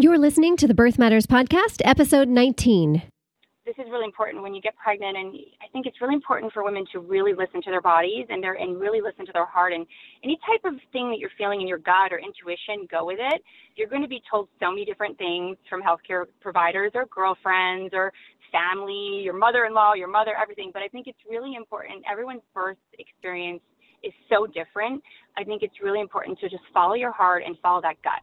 You're listening to the Birth Matters Podcast, episode 19. This is really important when you get pregnant, and I think it's really important for women to really listen to their bodies and their and really listen to their heart. And any type of thing that you're feeling in your gut or intuition, go with it. You're going to be told so many different things from healthcare providers or girlfriends or family, your mother-in-law, your mother, everything. But I think it's really important. Everyone's birth experience is so different. I think it's really important to just follow your heart and follow that gut.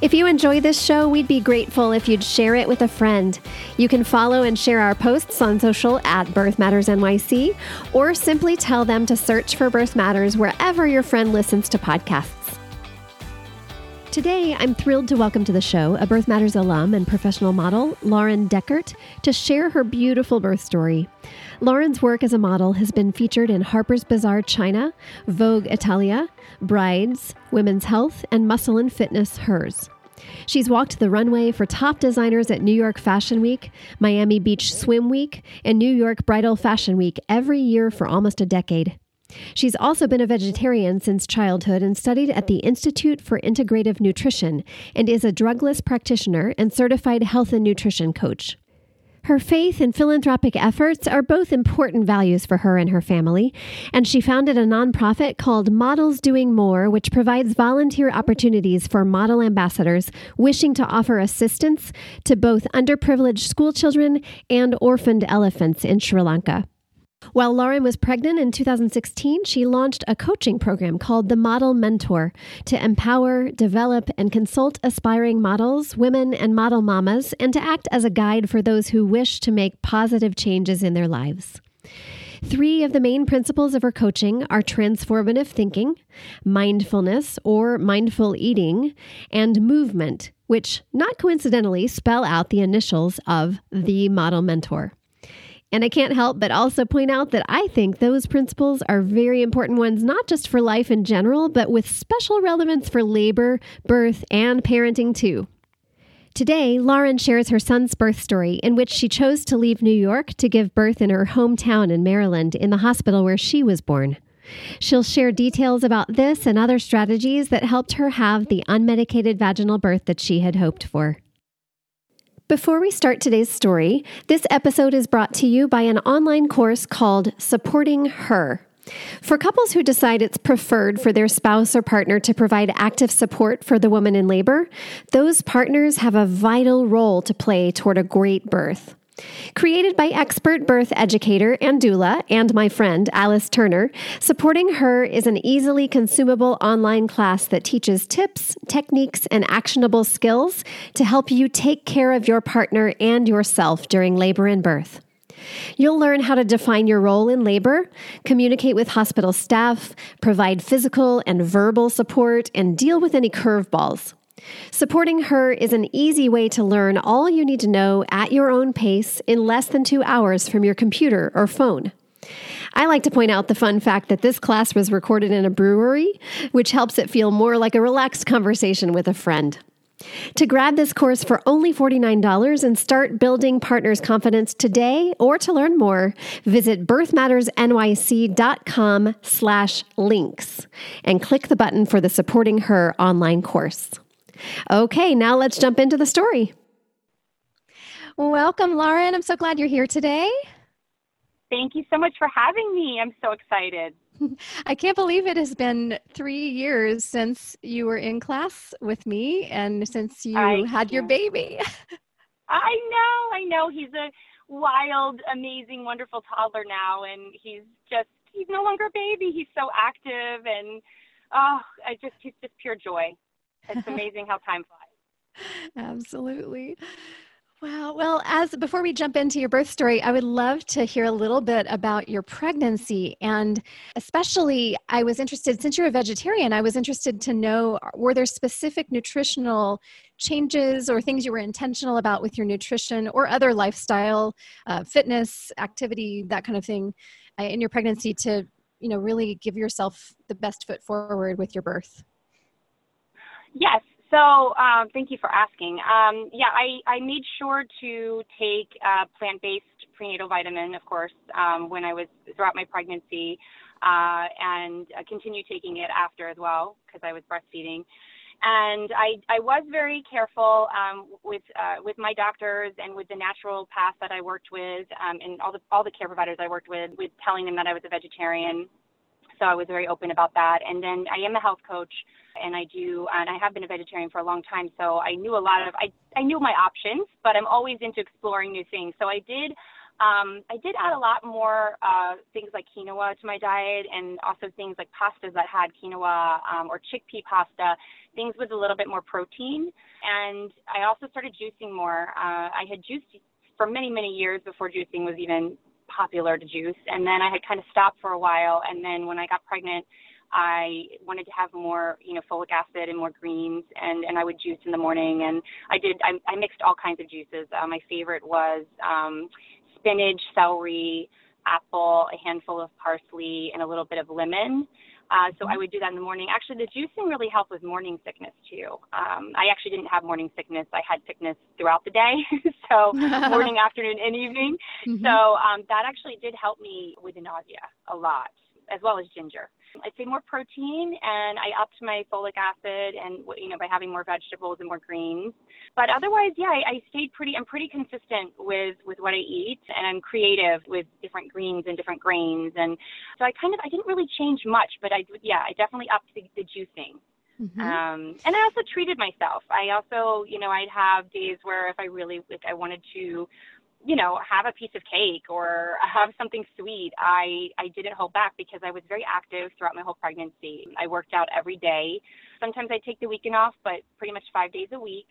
If you enjoy this show, we'd be grateful if you'd share it with a friend. You can follow and share our posts on social at Birth Matters NYC, or simply tell them to search for Birth Matters wherever your friend listens to podcasts. Today, I'm thrilled to welcome to the show a Birth Matters alum and professional model, Lauren Deckert, to share her beautiful birth story. Lauren's work as a model has been featured in Harper's Bazaar China, Vogue Italia, Brides, Women's Health, and Muscle and Fitness Hers. She's walked the runway for top designers at New York Fashion Week, Miami Beach Swim Week, and New York Bridal Fashion Week every year for almost a decade. She's also been a vegetarian since childhood and studied at the Institute for Integrative Nutrition and is a drugless practitioner and certified health and nutrition coach. Her faith and philanthropic efforts are both important values for her and her family, and she founded a nonprofit called Models Doing More, which provides volunteer opportunities for model ambassadors wishing to offer assistance to both underprivileged schoolchildren and orphaned elephants in Sri Lanka. While Lauren was pregnant in 2016, she launched a coaching program called the Model Mentor to empower, develop, and consult aspiring models, women, and model mamas, and to act as a guide for those who wish to make positive changes in their lives. Three of the main principles of her coaching are transformative thinking, mindfulness or mindful eating, and movement, which, not coincidentally, spell out the initials of the model mentor. And I can't help but also point out that I think those principles are very important ones, not just for life in general, but with special relevance for labor, birth, and parenting too. Today, Lauren shares her son's birth story, in which she chose to leave New York to give birth in her hometown in Maryland in the hospital where she was born. She'll share details about this and other strategies that helped her have the unmedicated vaginal birth that she had hoped for. Before we start today's story, this episode is brought to you by an online course called Supporting Her. For couples who decide it's preferred for their spouse or partner to provide active support for the woman in labor, those partners have a vital role to play toward a great birth. Created by expert birth educator and doula and my friend Alice Turner, Supporting Her is an easily consumable online class that teaches tips, techniques, and actionable skills to help you take care of your partner and yourself during labor and birth. You'll learn how to define your role in labor, communicate with hospital staff, provide physical and verbal support, and deal with any curveballs. Supporting her is an easy way to learn all you need to know at your own pace in less than two hours from your computer or phone. I like to point out the fun fact that this class was recorded in a brewery, which helps it feel more like a relaxed conversation with a friend. To grab this course for only $49 and start building partners' confidence today or to learn more, visit birthmattersnyc.com slash links and click the button for the Supporting Her online course. Okay, now let's jump into the story. Welcome, Lauren. I'm so glad you're here today. Thank you so much for having me. I'm so excited. I can't believe it has been three years since you were in class with me and since you I had your baby. I know, I know. He's a wild, amazing, wonderful toddler now, and he's just, he's no longer a baby. He's so active, and oh, I just, he's just pure joy it's amazing how time flies. Absolutely. Wow. Well, as before we jump into your birth story, I would love to hear a little bit about your pregnancy. And especially, I was interested, since you're a vegetarian, I was interested to know were there specific nutritional changes or things you were intentional about with your nutrition or other lifestyle, uh, fitness, activity, that kind of thing uh, in your pregnancy to, you know, really give yourself the best foot forward with your birth? Yes. So um, thank you for asking. Um, yeah, I, I made sure to take uh, plant-based prenatal vitamin, of course, um, when I was throughout my pregnancy, uh, and uh, continue taking it after as well because I was breastfeeding. And I, I was very careful um, with uh, with my doctors and with the naturopath that I worked with, um, and all the all the care providers I worked with, with telling them that I was a vegetarian. So I was very open about that. And then I am a health coach and I do, and I have been a vegetarian for a long time, so I knew a lot of, I, I knew my options, but I'm always into exploring new things. So I did, um, I did add a lot more uh, things like quinoa to my diet, and also things like pastas that had quinoa um, or chickpea pasta, things with a little bit more protein. And I also started juicing more. Uh, I had juiced for many, many years before juicing was even popular to juice, and then I had kind of stopped for a while, and then when I got pregnant I wanted to have more, you know, folic acid and more greens, and and I would juice in the morning. And I did. I, I mixed all kinds of juices. Uh, my favorite was um, spinach, celery, apple, a handful of parsley, and a little bit of lemon. Uh, so I would do that in the morning. Actually, the juicing really helped with morning sickness too. Um, I actually didn't have morning sickness. I had sickness throughout the day, so morning, afternoon, and evening. Mm-hmm. So um, that actually did help me with the nausea a lot, as well as ginger. I'd say more protein, and I upped my folic acid, and you know by having more vegetables and more greens. But otherwise, yeah, I, I stayed pretty. I'm pretty consistent with with what I eat, and I'm creative with different greens and different grains, and so I kind of I didn't really change much, but I yeah, I definitely upped the, the juicing. Mm-hmm. Um, and I also treated myself. I also, you know, I'd have days where if I really like, I wanted to you know, have a piece of cake or have something sweet. I, I didn't hold back because I was very active throughout my whole pregnancy. I worked out every day. Sometimes I take the weekend off, but pretty much five days a week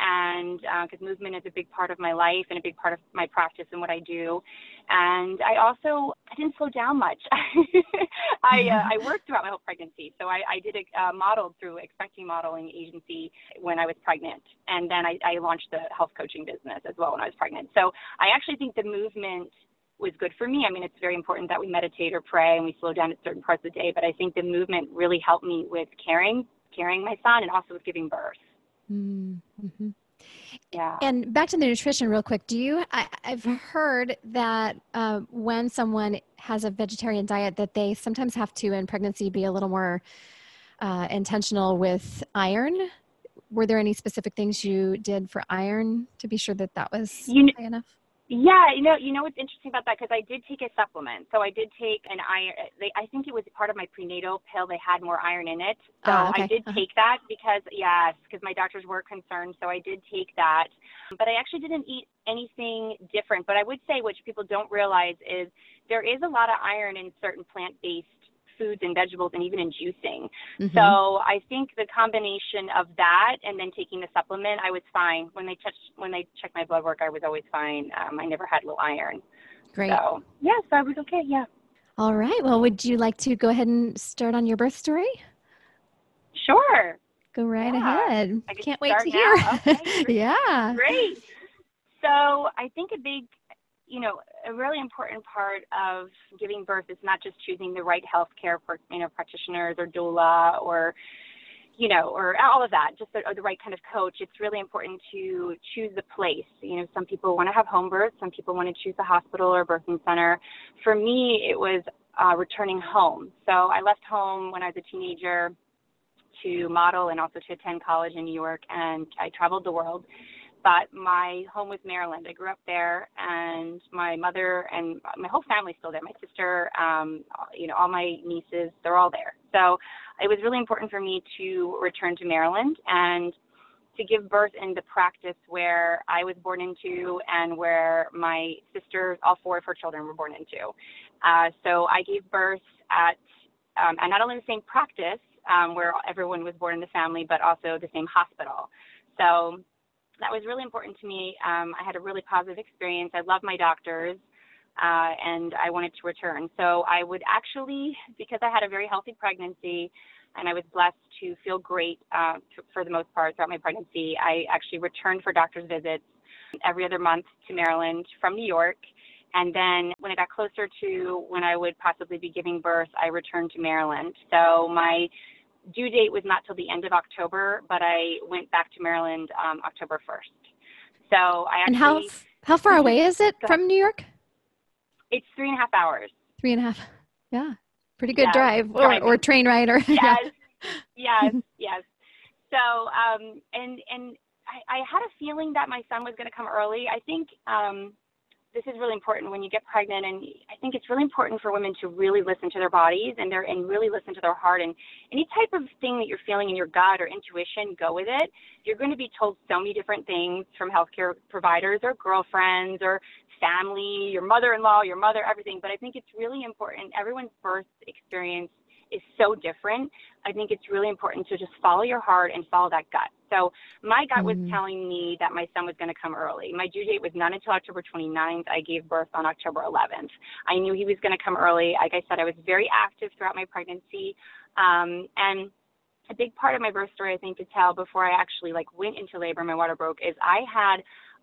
and because uh, movement is a big part of my life and a big part of my practice and what I do. And I also I didn't slow down much. I uh, I worked throughout my whole pregnancy, so I, I did a uh, modeled through expecting modeling agency when I was pregnant, and then I, I launched the health coaching business as well when I was pregnant. So I actually think the movement was good for me. I mean, it's very important that we meditate or pray and we slow down at certain parts of the day, but I think the movement really helped me with caring, carrying my son and also with giving birth. Mm-hmm. Yeah. And back to the nutrition, real quick. Do you? I, have heard that uh, when someone has a vegetarian diet, that they sometimes have to in pregnancy be a little more uh, intentional with iron. Were there any specific things you did for iron to be sure that that was you know, enough? Yeah, you know, you know what's interesting about that because I did take a supplement. So I did take an iron. They, I think it was part of my prenatal pill. They had more iron in it, so oh, okay. I did uh-huh. take that because yes, because my doctors were concerned. So I did take that, but I actually didn't eat anything different. But I would say, which people don't realize, is there is a lot of iron in certain plant-based foods and vegetables and even in juicing. Mm-hmm. So I think the combination of that and then taking the supplement, I was fine. When they touched, when they checked my blood work, I was always fine. Um, I never had low iron. Great. So yeah, so I was okay. Yeah. All right. Well, would you like to go ahead and start on your birth story? Sure. Go right yeah. ahead. I Can't wait to hear. Okay, yeah. Great. So I think a big you know, a really important part of giving birth is not just choosing the right healthcare, you know, practitioners or doula or, you know, or all of that, just the, the right kind of coach. It's really important to choose the place. You know, some people want to have home birth, some people want to choose a hospital or birthing center. For me, it was uh, returning home. So I left home when I was a teenager to model and also to attend college in New York, and I traveled the world but my home was Maryland. I grew up there, and my mother and my whole family's still there. My sister, um, you know, all my nieces, they're all there. So it was really important for me to return to Maryland and to give birth in the practice where I was born into and where my sisters, all four of her children, were born into. Uh, so I gave birth at, um, and not only the same practice um, where everyone was born in the family, but also the same hospital. So that was really important to me. Um, I had a really positive experience. I love my doctors. Uh, and I wanted to return. So I would actually, because I had a very healthy pregnancy, and I was blessed to feel great uh, for the most part throughout my pregnancy. I actually returned for doctor's visits every other month to Maryland from New York. And then when it got closer to when I would possibly be giving birth, I returned to Maryland. So my due date was not till the end of October, but I went back to Maryland um, October 1st. So I actually. And how, how far away is it from New York? It's three and a half hours. Three and a half. Yeah. Pretty good drive or, or train ride or. Yes. yes. Yes. So, um, and, and I, I had a feeling that my son was going to come early. I think, um, this is really important when you get pregnant and i think it's really important for women to really listen to their bodies and their and really listen to their heart and any type of thing that you're feeling in your gut or intuition go with it. You're going to be told so many different things from healthcare providers or girlfriends or family your mother-in-law your mother everything but i think it's really important everyone's birth experience is so different. I think it's really important to just follow your heart and follow that gut. So my gut mm-hmm. was telling me that my son was going to come early. My due date was not until October 29th. I gave birth on October 11th. I knew he was going to come early. Like I said, I was very active throughout my pregnancy. Um, and a big part of my birth story, I think, to tell before I actually like went into labor, and my water broke, is I had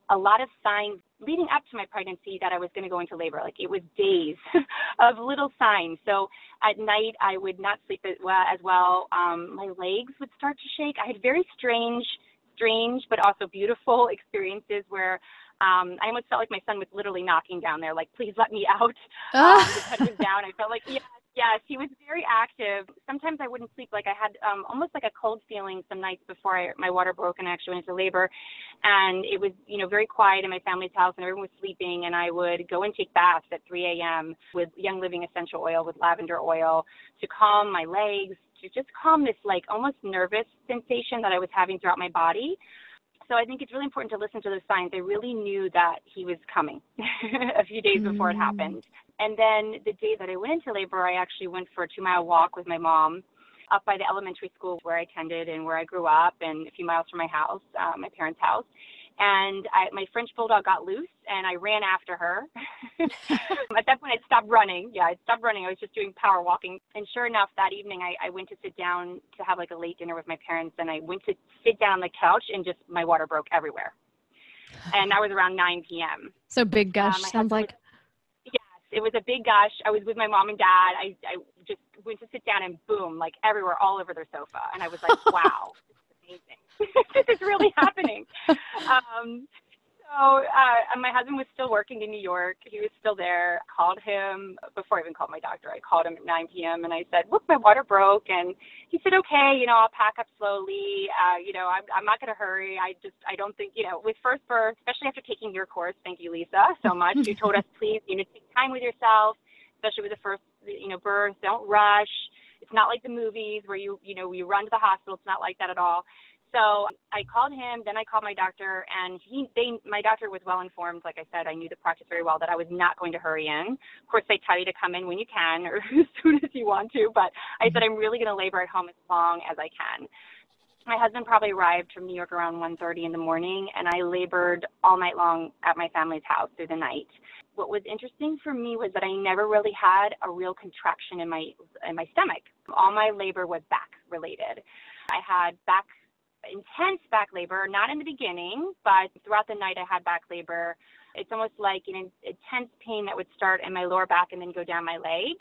a lot of signs leading up to my pregnancy that I was going to go into labor. Like it was days of little signs. So at night I would not sleep as well. As well. Um, my legs would start to shake. I had very strange, strange but also beautiful experiences where um, I almost felt like my son was literally knocking down there, like, please let me out. Um, touch him down. I felt like, yeah, Yes, he was very active. Sometimes I wouldn't sleep. Like I had um, almost like a cold feeling some nights before I, my water broke and I actually went into labor. And it was, you know, very quiet in my family's house and everyone was sleeping. And I would go and take baths at 3 a.m. with Young Living essential oil, with lavender oil to calm my legs, to just calm this like almost nervous sensation that I was having throughout my body. So I think it's really important to listen to those signs. I really knew that he was coming a few days before it mm. happened. And then the day that I went into labor, I actually went for a two mile walk with my mom up by the elementary school where I attended and where I grew up, and a few miles from my house, uh, my parents' house. And I, my French bulldog got loose, and I ran after her. At that point, I stopped running. Yeah, I stopped running. I was just doing power walking. And sure enough, that evening, I, I went to sit down to have like a late dinner with my parents, and I went to sit down on the couch, and just my water broke everywhere. And that was around 9 p.m. So big gush um, sounds like. Yes, it was a big gush. I was with my mom and dad. I, I just went to sit down and boom, like everywhere, all over their sofa. And I was like, wow, amazing. this is really happening. Um, so uh, my husband was still working in New York. He was still there. Called him before I even called my doctor. I called him at 9 p.m. and I said, "Look, my water broke." And he said, "Okay, you know, I'll pack up slowly. Uh, you know, I'm I'm not going to hurry. I just I don't think you know with first birth, especially after taking your course. Thank you, Lisa, so much. you told us please, you know, take time with yourself, especially with the first you know birth. Don't rush." It's not like the movies where you you know you run to the hospital. It's not like that at all. So I called him, then I called my doctor, and he, they, my doctor was well informed. Like I said, I knew the practice very well that I was not going to hurry in. Of course, they tell you to come in when you can or as soon as you want to, but I said mm-hmm. I'm really going to labor at home as long as I can. My husband probably arrived from New York around 1:30 in the morning, and I labored all night long at my family's house through the night. What was interesting for me was that I never really had a real contraction in my in my stomach. All my labor was back related. I had back intense back labor, not in the beginning, but throughout the night I had back labor. It's almost like an intense pain that would start in my lower back and then go down my leg.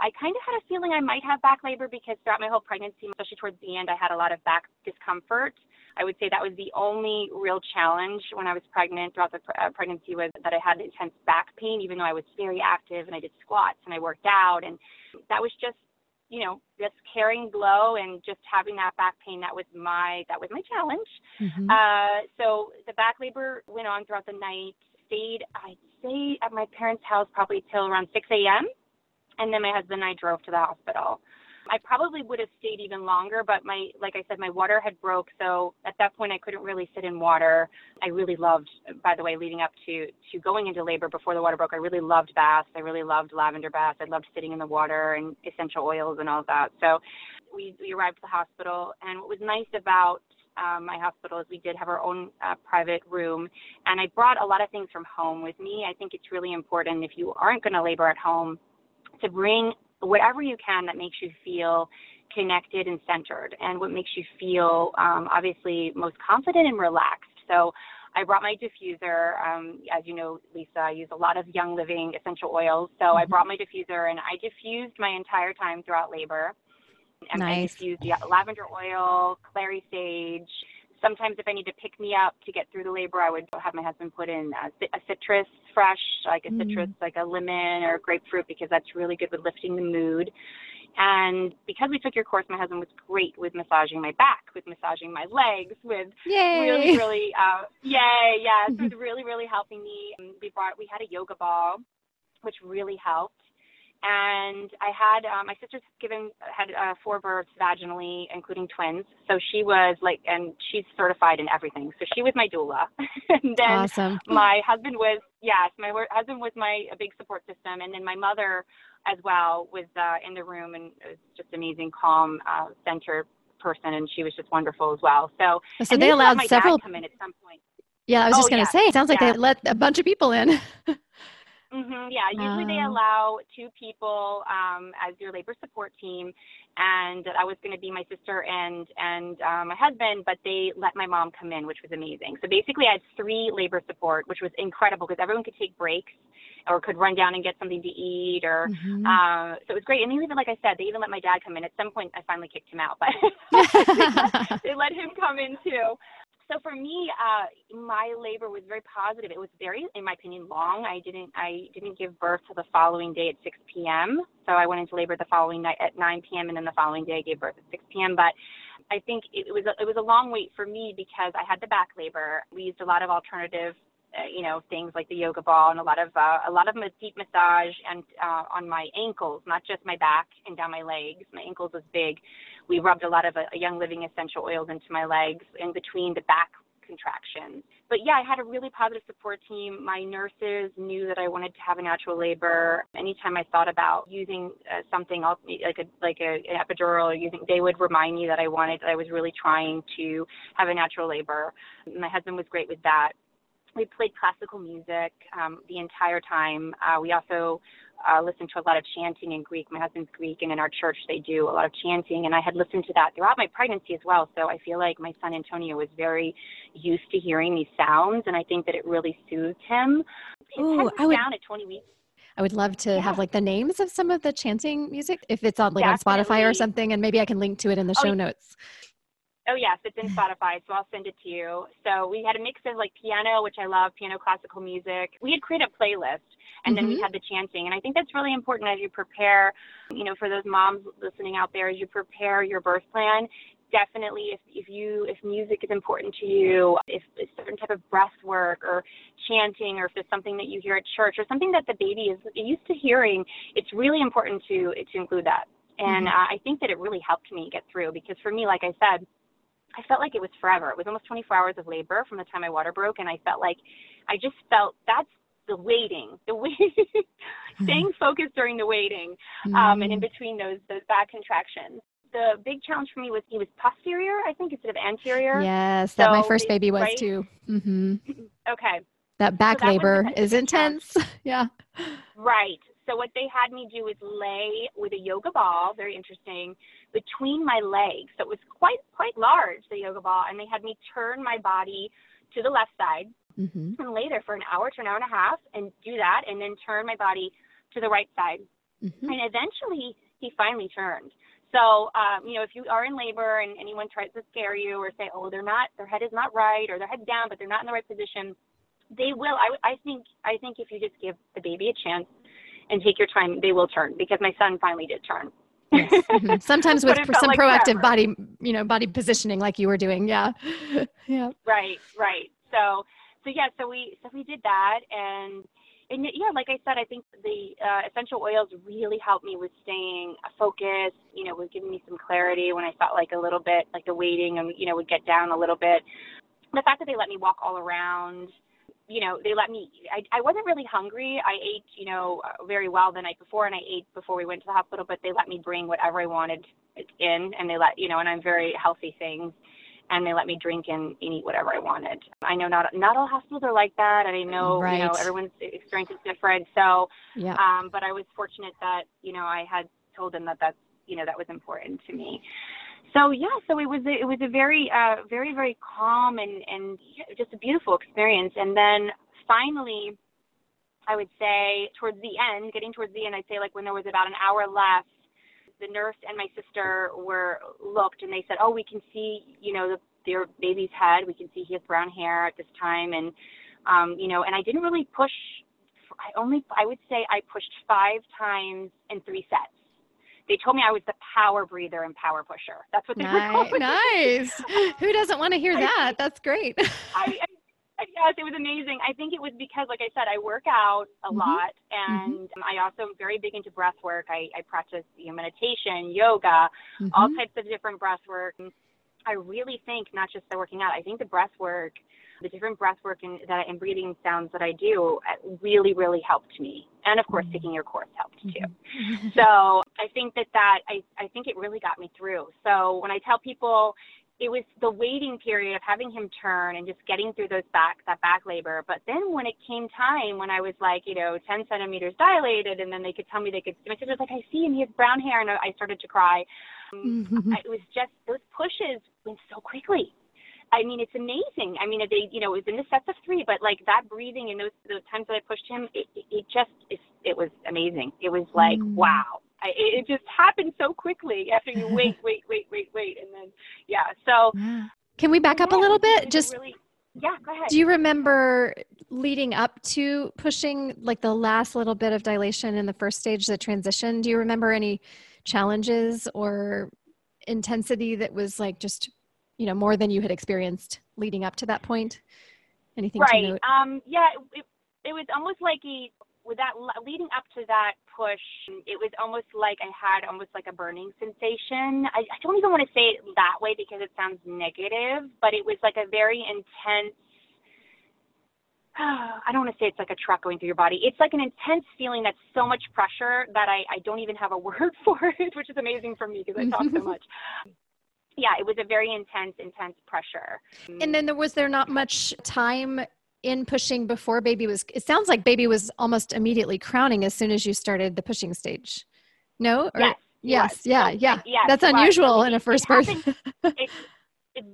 I kind of had a feeling I might have back labor because throughout my whole pregnancy, especially towards the end, I had a lot of back discomfort. I would say that was the only real challenge when I was pregnant throughout the uh, pregnancy was that I had intense back pain, even though I was very active and I did squats and I worked out. And that was just you know, just carrying blow and just having that back pain. That was my that was my challenge. Mm-hmm. Uh, so the back labor went on throughout the night. Stayed, I'd say, at my parents' house probably till around 6 a.m. And then my husband and I drove to the hospital. I probably would have stayed even longer, but my, like I said, my water had broke. So at that point, I couldn't really sit in water. I really loved, by the way, leading up to, to going into labor before the water broke, I really loved baths. I really loved lavender baths. I loved sitting in the water and essential oils and all of that. So we, we arrived at the hospital. And what was nice about um, my hospital is we did have our own uh, private room, and I brought a lot of things from home with me. I think it's really important if you aren't going to labor at home to bring whatever you can that makes you feel connected and centered and what makes you feel um, obviously most confident and relaxed. So I brought my diffuser. Um, as you know, Lisa, I use a lot of Young Living essential oils. So mm-hmm. I brought my diffuser and I diffused my entire time throughout labor. And nice. I diffused lavender oil, clary sage. Sometimes, if I need to pick me up to get through the labor, I would have my husband put in a, a citrus fresh, like a mm. citrus, like a lemon or a grapefruit, because that's really good with lifting the mood. And because we took your course, my husband was great with massaging my back, with massaging my legs, with yay. really, really, uh, yay, yes, mm-hmm. with really, really helping me. We brought, we had a yoga ball, which really helped. And I had uh, my sister's given had uh, four births vaginally, including twins. So she was like, and she's certified in everything. So she was my doula. and then awesome. my husband was yes, my husband was my a big support system, and then my mother as well was uh, in the room and it was just amazing, calm, uh, centered person, and she was just wonderful as well. So, so they allowed several come in at some point. Yeah, I was oh, just going to yeah. say, it sounds like yeah. they let a bunch of people in. Mm-hmm, yeah, usually they allow two people um, as your labor support team, and I was going to be my sister and and uh, my husband, but they let my mom come in, which was amazing. So basically, I had three labor support, which was incredible because everyone could take breaks or could run down and get something to eat or mm-hmm. uh, so it was great. And even like i said they even let my dad come in. At some point i finally kicked him out but they let him come in too. So for me uh, my labor was very positive. It was very in my opinion long. I didn't i didn't give birth till the following day at 6 p.m so i went into labor the following night at 9 p.m and then the following day i gave birth at 6 p.m but I think it was a, it was a long wait for me because I had the back labor. We used a lot of alternative uh, you know things like the yoga ball and a lot of uh, a lot of deep massage and uh, on my ankles, not just my back and down my legs. My ankles was big. We rubbed a lot of uh, Young Living essential oils into my legs in between the back contractions. But yeah, I had a really positive support team. My nurses knew that I wanted to have a natural labor. Anytime I thought about using uh, something else, like a like a, an epidural or using, they would remind me that I wanted. That I was really trying to have a natural labor. My husband was great with that we played classical music um, the entire time. Uh, we also uh, listened to a lot of chanting in Greek. My husband's Greek, and in our church they do a lot of chanting, and I had listened to that throughout my pregnancy as well. So I feel like my son Antonio was very used to hearing these sounds, and I think that it really soothed him. Ooh, I would, down at 20 weeks. I would love to yeah. have like the names of some of the chanting music if it's on like Definitely. on Spotify or something, and maybe I can link to it in the oh, show notes. Oh yes, it's in Spotify, so I'll send it to you. So we had a mix of like piano, which I love, piano classical music. We had created a playlist and mm-hmm. then we mm-hmm. had the chanting. And I think that's really important as you prepare, you know, for those moms listening out there, as you prepare your birth plan, definitely if, if you if music is important to you if a certain type of breath work or chanting or if it's something that you hear at church or something that the baby is used to hearing it's really important to to include that and mm-hmm. uh, i think that it really helped me get through because for me like i said I felt like it was forever. It was almost 24 hours of labor from the time my water broke, and I felt like I just felt that's the waiting, the waiting, staying focused during the waiting, um, and in mm. between those those back contractions. The big challenge for me was he was posterior, I think, instead of anterior. Yes, that so my first baby was right? too. Mm-hmm. Okay. That back so that labor is intense. yeah. Right. So what they had me do is lay with a yoga ball, very interesting, between my legs. So it was quite quite large, the yoga ball, and they had me turn my body to the left side mm-hmm. and lay there for an hour to an hour and a half and do that, and then turn my body to the right side. Mm-hmm. And eventually, he finally turned. So, um, you know, if you are in labor and anyone tries to scare you or say, oh, they're not, their head is not right, or their head's down, but they're not in the right position, they will. I, I think, I think if you just give the baby a chance and take your time, they will turn because my son finally did turn. Yes. Mm-hmm. Sometimes with some like proactive forever. body, you know, body positioning like you were doing. Yeah. yeah. Right. Right. So, so yeah, so we, so we did that and, and yeah, like I said, I think the uh, essential oils really helped me with staying focused. You know, was giving me some clarity when I felt like a little bit like the waiting and you know would get down a little bit. The fact that they let me walk all around, you know, they let me, I, I wasn't really hungry. I ate, you know, uh, very well the night before and I ate before we went to the hospital, but they let me bring whatever I wanted in and they let, you know, and I'm very healthy things. and they let me drink and, and eat whatever I wanted. I know not not all hospitals are like that, and I know right. you know everyone's experience is different. So, yeah. um, but I was fortunate that you know I had told them that that's you know that was important to me. So yeah, so it was a, it was a very uh, very very calm and and just a beautiful experience. And then finally, I would say towards the end, getting towards the end, I'd say like when there was about an hour left the nurse and my sister were looked and they said, "Oh, we can see, you know, the, their baby's head. We can see he has brown hair at this time." And um, you know, and I didn't really push. I only, I would say, I pushed five times in three sets. They told me I was the power breather and power pusher. That's what they nice, were calling Nice. Who doesn't want to hear I, that? That's great. I, I yes, it was amazing. I think it was because, like I said, I work out a Mhm. lot, and I also am very big into breath work. I, I practice you know, meditation, yoga, all Mhm. types of different breath work. And I really think not just the working out. I think the breath work, the different breath work and that and breathing sounds that I do, uh, really, really helped me. And of course, taking your course helped too. Mm-hmm. So I think that that I, I think it really got me through. So when I tell people it was the waiting period of having him turn and just getting through those back that back labor. But then when it came time when I was like, you know, 10 centimeters dilated, and then they could tell me they could. My sister was like, I see him, he has brown hair, and I started to cry. Um, it was just those pushes went so quickly. I mean, it's amazing. I mean, they, you know, it was in the sets of three, but like that breathing and those those times that I pushed him, it, it, it just, it, it was amazing. It was like, Mm. wow. I, it it just happened so quickly after you wait, wait, wait, wait, wait, and then yeah. So Can we back up a little bit? Just really, yeah. Go ahead. do you remember leading up to pushing like the last little bit of dilation in the first stage, the transition? Do you remember any challenges or intensity that was like just, you know, more than you had experienced leading up to that point? Anything to right. note? Um. Yeah. It, it was almost like a with that leading up to that push, it was almost like I had almost like a burning sensation. I, I don't even want to say it that way because it sounds negative, but it was like a very intense. I don't want to say it's like a truck going through your body. It's like an intense feeling that's so much pressure that I, I don't even have a word for it, which is amazing for me because I talk so much. Yeah, it was a very intense, intense pressure. And then there was there not much time in pushing before baby was it sounds like baby was almost immediately crowning as soon as you started the pushing stage. No? Or- yes. Yes, yeah, yeah. yes, That's unusual in a first birth. it's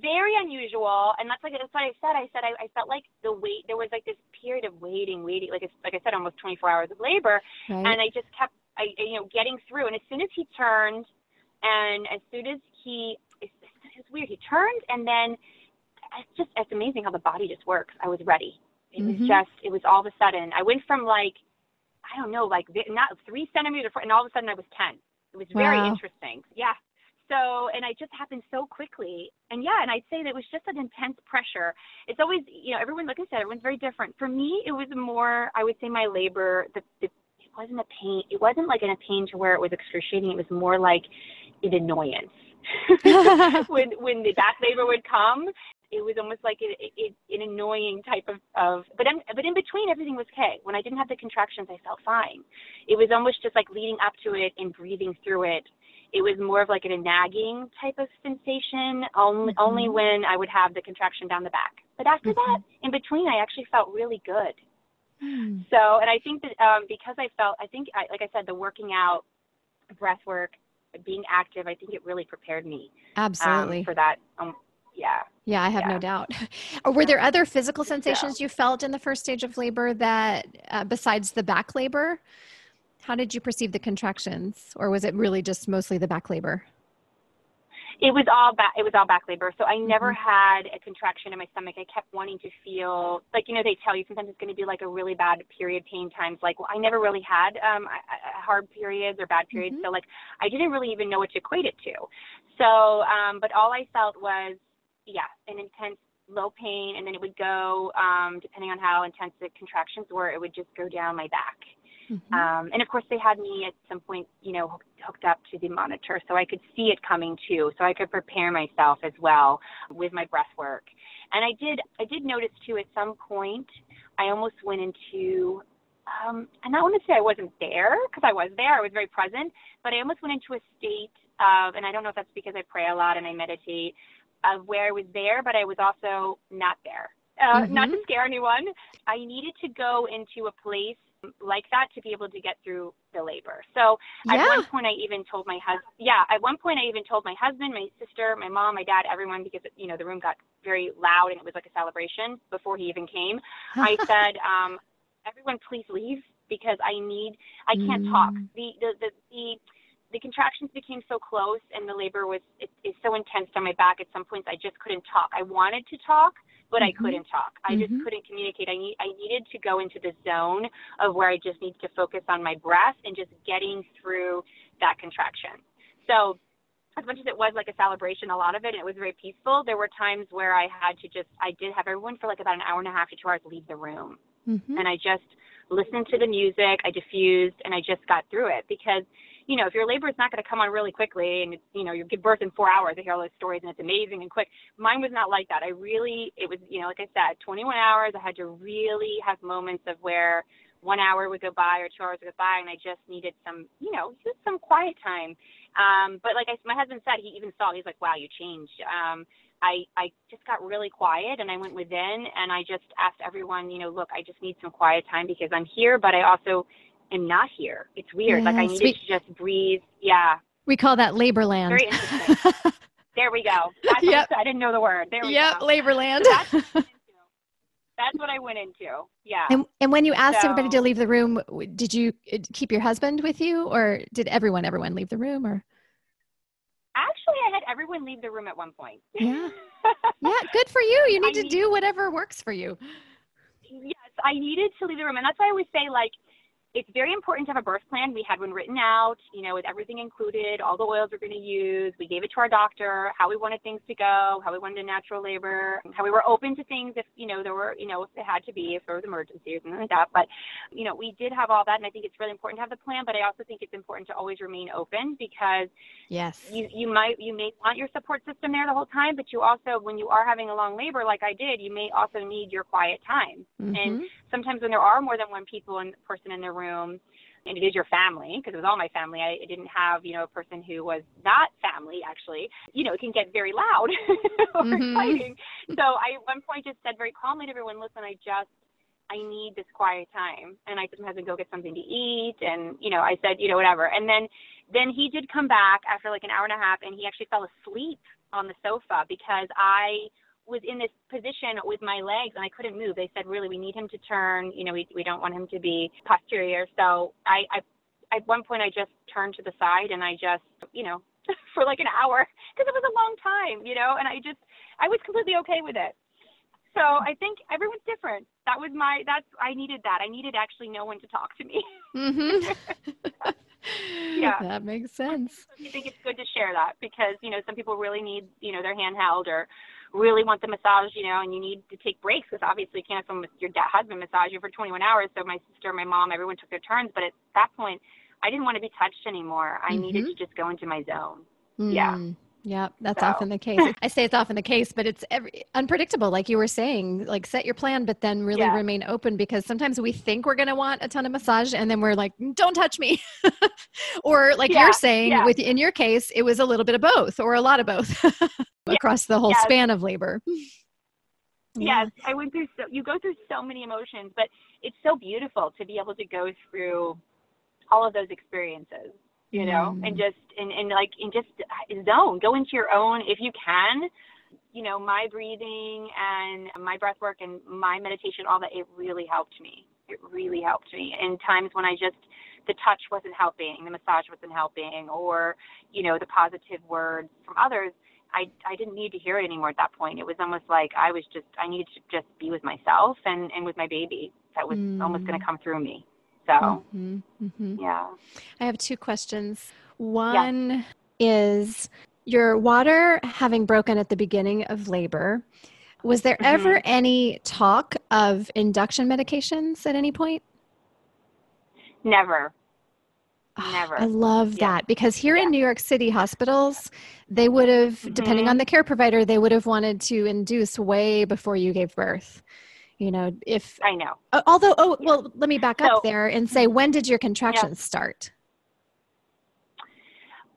very unusual, and that's like that's what I said. I said I, I felt like the wait. There was like this period of waiting, waiting. Like like I said, almost 24 hours of labor, right? and I just kept, I you know, getting through. And as soon as he turned, and as soon as he, it's, it's weird. He turned, and then it's just it's amazing how the body just works. I was ready. It Mhm. was just, it was all of a sudden. I went from like, I don't know, like not three centimeters, and all of a sudden I was 10. It was very Wow. interesting. Yeah. So, and it just happened so quickly. And yeah, and I'd say that it was just an intense pressure. It's always, you know, everyone, like I said, everyone's very different. For me, it was more, I would say my labor, the, the it wasn't a pain. It wasn't like in a pain to where it was excruciating. It was more like an annoyance. when when the back labor would come, it was almost like it, it, an annoying type of, of but in, but in between everything was okay. When I didn't have the contractions, I felt fine. It was almost just like leading up to it and breathing through it. It was more of like a nagging type of sensation, only Mhm. only when I would have the contraction down the back. But after that, in between, I actually felt really good. Hmm. So, and I think that um, because I felt, I think, I, like I said, the working out, breath work, being active, I think it really prepared me Absolutely. um, for that. Um, yeah. yeah, I have no doubt. Were there other physical So- sensations you felt in the first stage of labor that, uh, besides the back labor? How did you perceive the contractions, or was it really just mostly the back labor? It was all back. It was all back labor. So I never Mm-hmm. had a contraction in my stomach. I kept wanting to feel like you know they tell you sometimes it's going to be like a really bad period pain times. Like well, I never really had um, hard periods or bad periods. Mhm. So like I didn't really even know what to equate it to. So um, but all I felt was yeah an intense low pain, and then it would go um, depending on how intense the contractions were. It would just go down my back. Mhm. Um, and of course, they had me at some point, you know, hooked, hooked up to the monitor so I could see it coming too, so I could prepare myself as well with my breath work. And I did, I did notice too at some point, I almost went into, um, and I want to say I wasn't there because I was there, I was very present, but I almost went into a state of, and I don't know if that's because I pray a lot and I meditate, of where I was there, but I was also not there. Uh, Mm-hmm. Not to scare anyone. I needed to go into a place like that to be able to get through the labor. So at one point, I even told my husband. Yeah, at one point, I even told my husband, my sister, my mom, my dad, everyone, because you know the room got very loud and it was like a celebration before he even came. I said, um, "Everyone, please leave because I need. I can't talk. Mm. The the the." the the contractions became so close and the labor was it, it's so intense on my back at some points i just couldn't talk i wanted to talk but i Mhm. couldn't talk i just Mhm. couldn't communicate i need i needed to go into the zone of where i just need to focus on my breath and just getting through that contraction so as much as it was like a celebration a lot of it it was very peaceful there were times where i had to just i did have everyone for like about an hour and a half to two hours leave the room Mhm. and I just listened to the music, I diffused, and I just got through it because, you know, if your labor is not going to come on really quickly and, you know, you give birth in four hours, I hear all those stories and it's amazing and quick. Mine was not like that. I really, it was, you know, like I said, 21 hours. I had to really have moments of where one hour would go by or two hours would go by and I just needed some, you know, just some quiet time. Um, but like I, my husband said, he even saw, he's like, wow, you changed. Um, I, I just got really quiet and I went within and I just asked everyone, you know, look, I just need some quiet time because I'm here, but I also am not here. It's weird. like I needed we- to just breathe. Yeah. we call that labor land. Very interesting. There we go. That's Yep. I, I didn't know the word. There we yep, go. labor land. That's, that's what I went into. Yeah. and, and when you asked everybody to leave the room, did you uh, keep your husband with you or did everyone, everyone leave the room or? Actually, I had everyone leave the room at one point. Yeah. Yeah, good for you. You I need to need- do whatever works for you. yes, I needed to leave the room. And that's why I always say, like, it's very important to have a birth plan. We had one written out, you know, with everything included, all the oils we're going to use. We gave it to our doctor, how we wanted things to go, how we wanted a natural labor, how we were open to things if, you know, there were, you know, if it had to be, if there was emergency or something like that. But, you know, we did have all that. And I think it's really important to have the plan, but I also think it's important to always remain open because Yes. you you might you may want your support system there the whole time, but you also when you are having a long labor like I did, you may also need your quiet time. And Mhm. sometimes when there are more than one people and person in the room, and it is your family because it was all my family. I, didn't have you know a person who was not family actually. You know, it can get very loud or Mhm. exciting. So I at one point just said very calmly to everyone, listen, I just I need this quiet time. And I said to my husband, go get something to eat. And, you know, I said, you know, whatever. And then, then he did come back after like an hour and a half and he actually fell asleep on the sofa because I was in this position with my legs and I couldn't move. They said, really, we need him to turn. You know, we, we don't want him to be posterior. So I, I, at one point I just turned to the side and I just, you know, for like an hour because it was a long time, you know, and I just, I was completely okay with it. So I think everyone's different. That was my that's I needed that. I needed actually no one to talk to me. mm-hmm. Yeah. That makes sense. I think it's good to share that because, you know, some people really need, you know, their hand held or really want the massage, you know, and you need to take breaks because obviously you can't have someone, with your dad, husband massage you for 21 hours. So my sister, my mom, everyone took their turns. But at that point, I didn't want to be touched anymore. I needed Mhm. to just go into my zone. Yeah. Mm, Yeah, that's So- often the case. I say it's often the case, but it's every, unpredictable. Like you were saying, like set your plan, but then really Yeah. remain open because sometimes we think we're going to want a ton of massage and then we're like, don't touch me. or like Yeah, you're saying yeah. with, in your case, it was a little bit of both or a lot of both across the whole Yes. span of labor. Yes, I went through so you go through so many emotions, but it's so beautiful to be able to go through all of those experiences, you know, Mm. and just and, and like and just zone, go into your own if you can. You know, my breathing and my breath work and my meditation, all that, it really helped me. It really helped me in times when I just the touch wasn't helping, the massage wasn't helping, or you know, the positive words from others. I I didn't need to hear it anymore at that point. It was almost like I was just I needed to just be with myself and and with my baby. That was almost going Mm. to come through me. So Mhm, mhm. yeah. I have two questions. One is your water having broken at the beginning of labor. Was there ever Mhm. any talk of induction medications at any point? Never. Never. I love Yeah. that because here Yeah. in New York City hospitals, they would have, mm-hmm. depending on the care provider, they would have wanted to induce way before you gave birth. You know, if I know. although, oh, well, let me back So- up there and mm-hmm. say, when did your contractions start?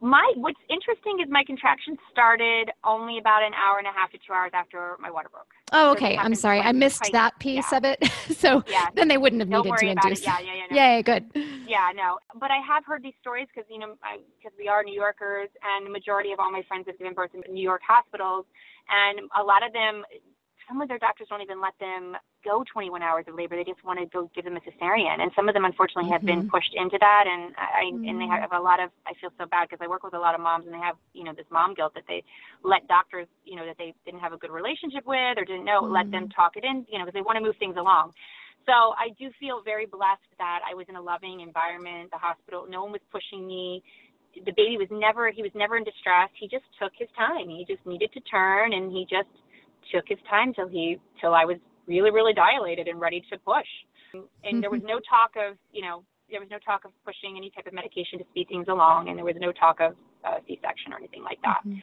My what's interesting is my contractions started only about an hour and a half to two hours after my water broke. Oh, okay. I'm sorry. I missed quite, that piece yeah. of it. so yeah. then they wouldn't have Don't needed to induce. It. Yeah, yeah, yeah. No. Yeah, good. Yeah, no. But I have heard these stories because you know because we are New Yorkers, and the majority of all my friends have given birth in New York hospitals, and a lot of them some of their doctors don't even let them go 21 hours of labor. They just want to go give them a cesarean, and some of them unfortunately have mm-hmm. been pushed into that. And I mm-hmm. and they have a lot of. I feel so bad because I work with a lot of moms, and they have you know this mom guilt that they let doctors you know that they didn't have a good relationship with or didn't know mm-hmm. let them mm-hmm. talk it in you know because they want to move things along. So I do feel very blessed that I was in a loving environment. The hospital, no one was pushing me. The baby was never. He was never in distress. He just took his time. He just needed to turn, and he just took his time till he till I was really really dilated and ready to push. And there was no talk of you know there was no talk of pushing any type of medication to speed things along, and there was no talk of uh, C-section or anything like that. Mm-hmm.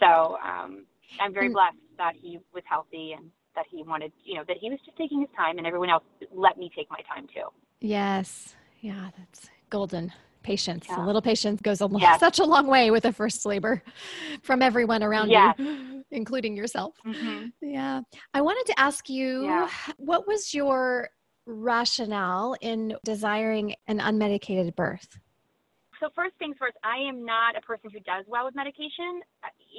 So um, I'm very blessed that he was healthy and that he wanted, you know, that he was just taking his time, and everyone else let me take my time too. Yes, yeah, that's golden patience. Yeah. A little patience goes a yes. such a long way with a first labor from everyone around yes. you, including yourself. Mm-hmm. Yeah. I wanted to ask you yeah. what was your rationale in desiring an unmedicated birth? so first things first, I am not a person who does well with medication.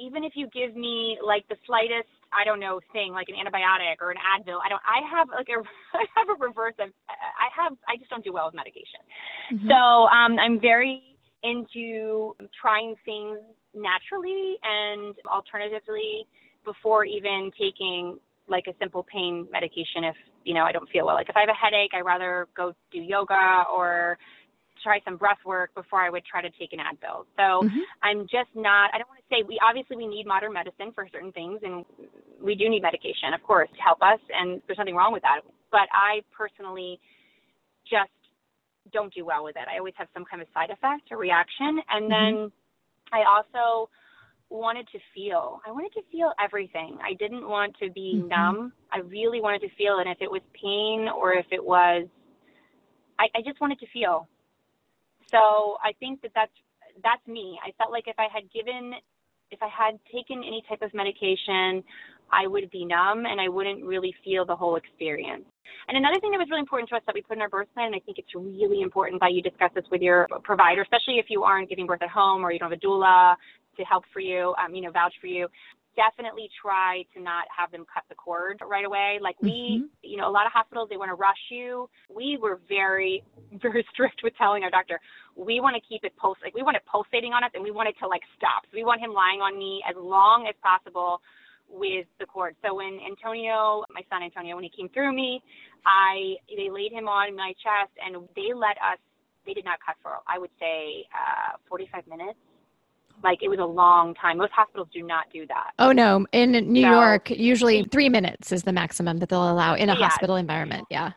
Even if you give me like the slightest, I don't know, thing like an antibiotic or an Advil, I don't. I have like a, I have a reverse of. I have. I just don't do well with medication. Mm-hmm. So um, I'm very into trying things naturally and alternatively before even taking like a simple pain medication if you know I don't feel well. Like if I have a headache, I rather go do yoga or try some breath work before I would try to take an Advil. So mm-hmm. I'm just not, I don't want to say we obviously we need modern medicine for certain things and we do need medication, of course, to help us. And there's nothing wrong with that. But I personally just don't do well with it. I always have some kind of side effect or reaction. And mm-hmm. then I also wanted to feel. I wanted to feel everything. I didn't want to be mm-hmm. numb. I really wanted to feel. And if it was pain or if it was, I, I just wanted to feel. So I think that that's that's me. I felt like if I had given, if I had taken any type of medication, I would be numb and I wouldn't really feel the whole experience. And another thing that was really important to us that we put in our birth plan, and I think it's really important that you discuss this with your provider, especially if you aren't giving birth at home or you don't have a doula to help for you, um, you know, vouch for you, definitely try to not have them cut the cord right away. Like we, mm-hmm. you know, a lot of hospitals they want to rush you. We were very, very strict with telling our doctor we want to keep it pulse like we want it pulsating on us and we want it to like stop. So we want him lying on me as long as possible with the cord. So when Antonio, my son Antonio, when he came through me, I they laid him on my chest and they let us. They did not cut for I would say uh, 45 minutes like it was a long time. Most hospitals do not do that. Oh no, in New so, York, usually three minutes is the maximum that they'll allow in a yes. hospital environment. Yeah,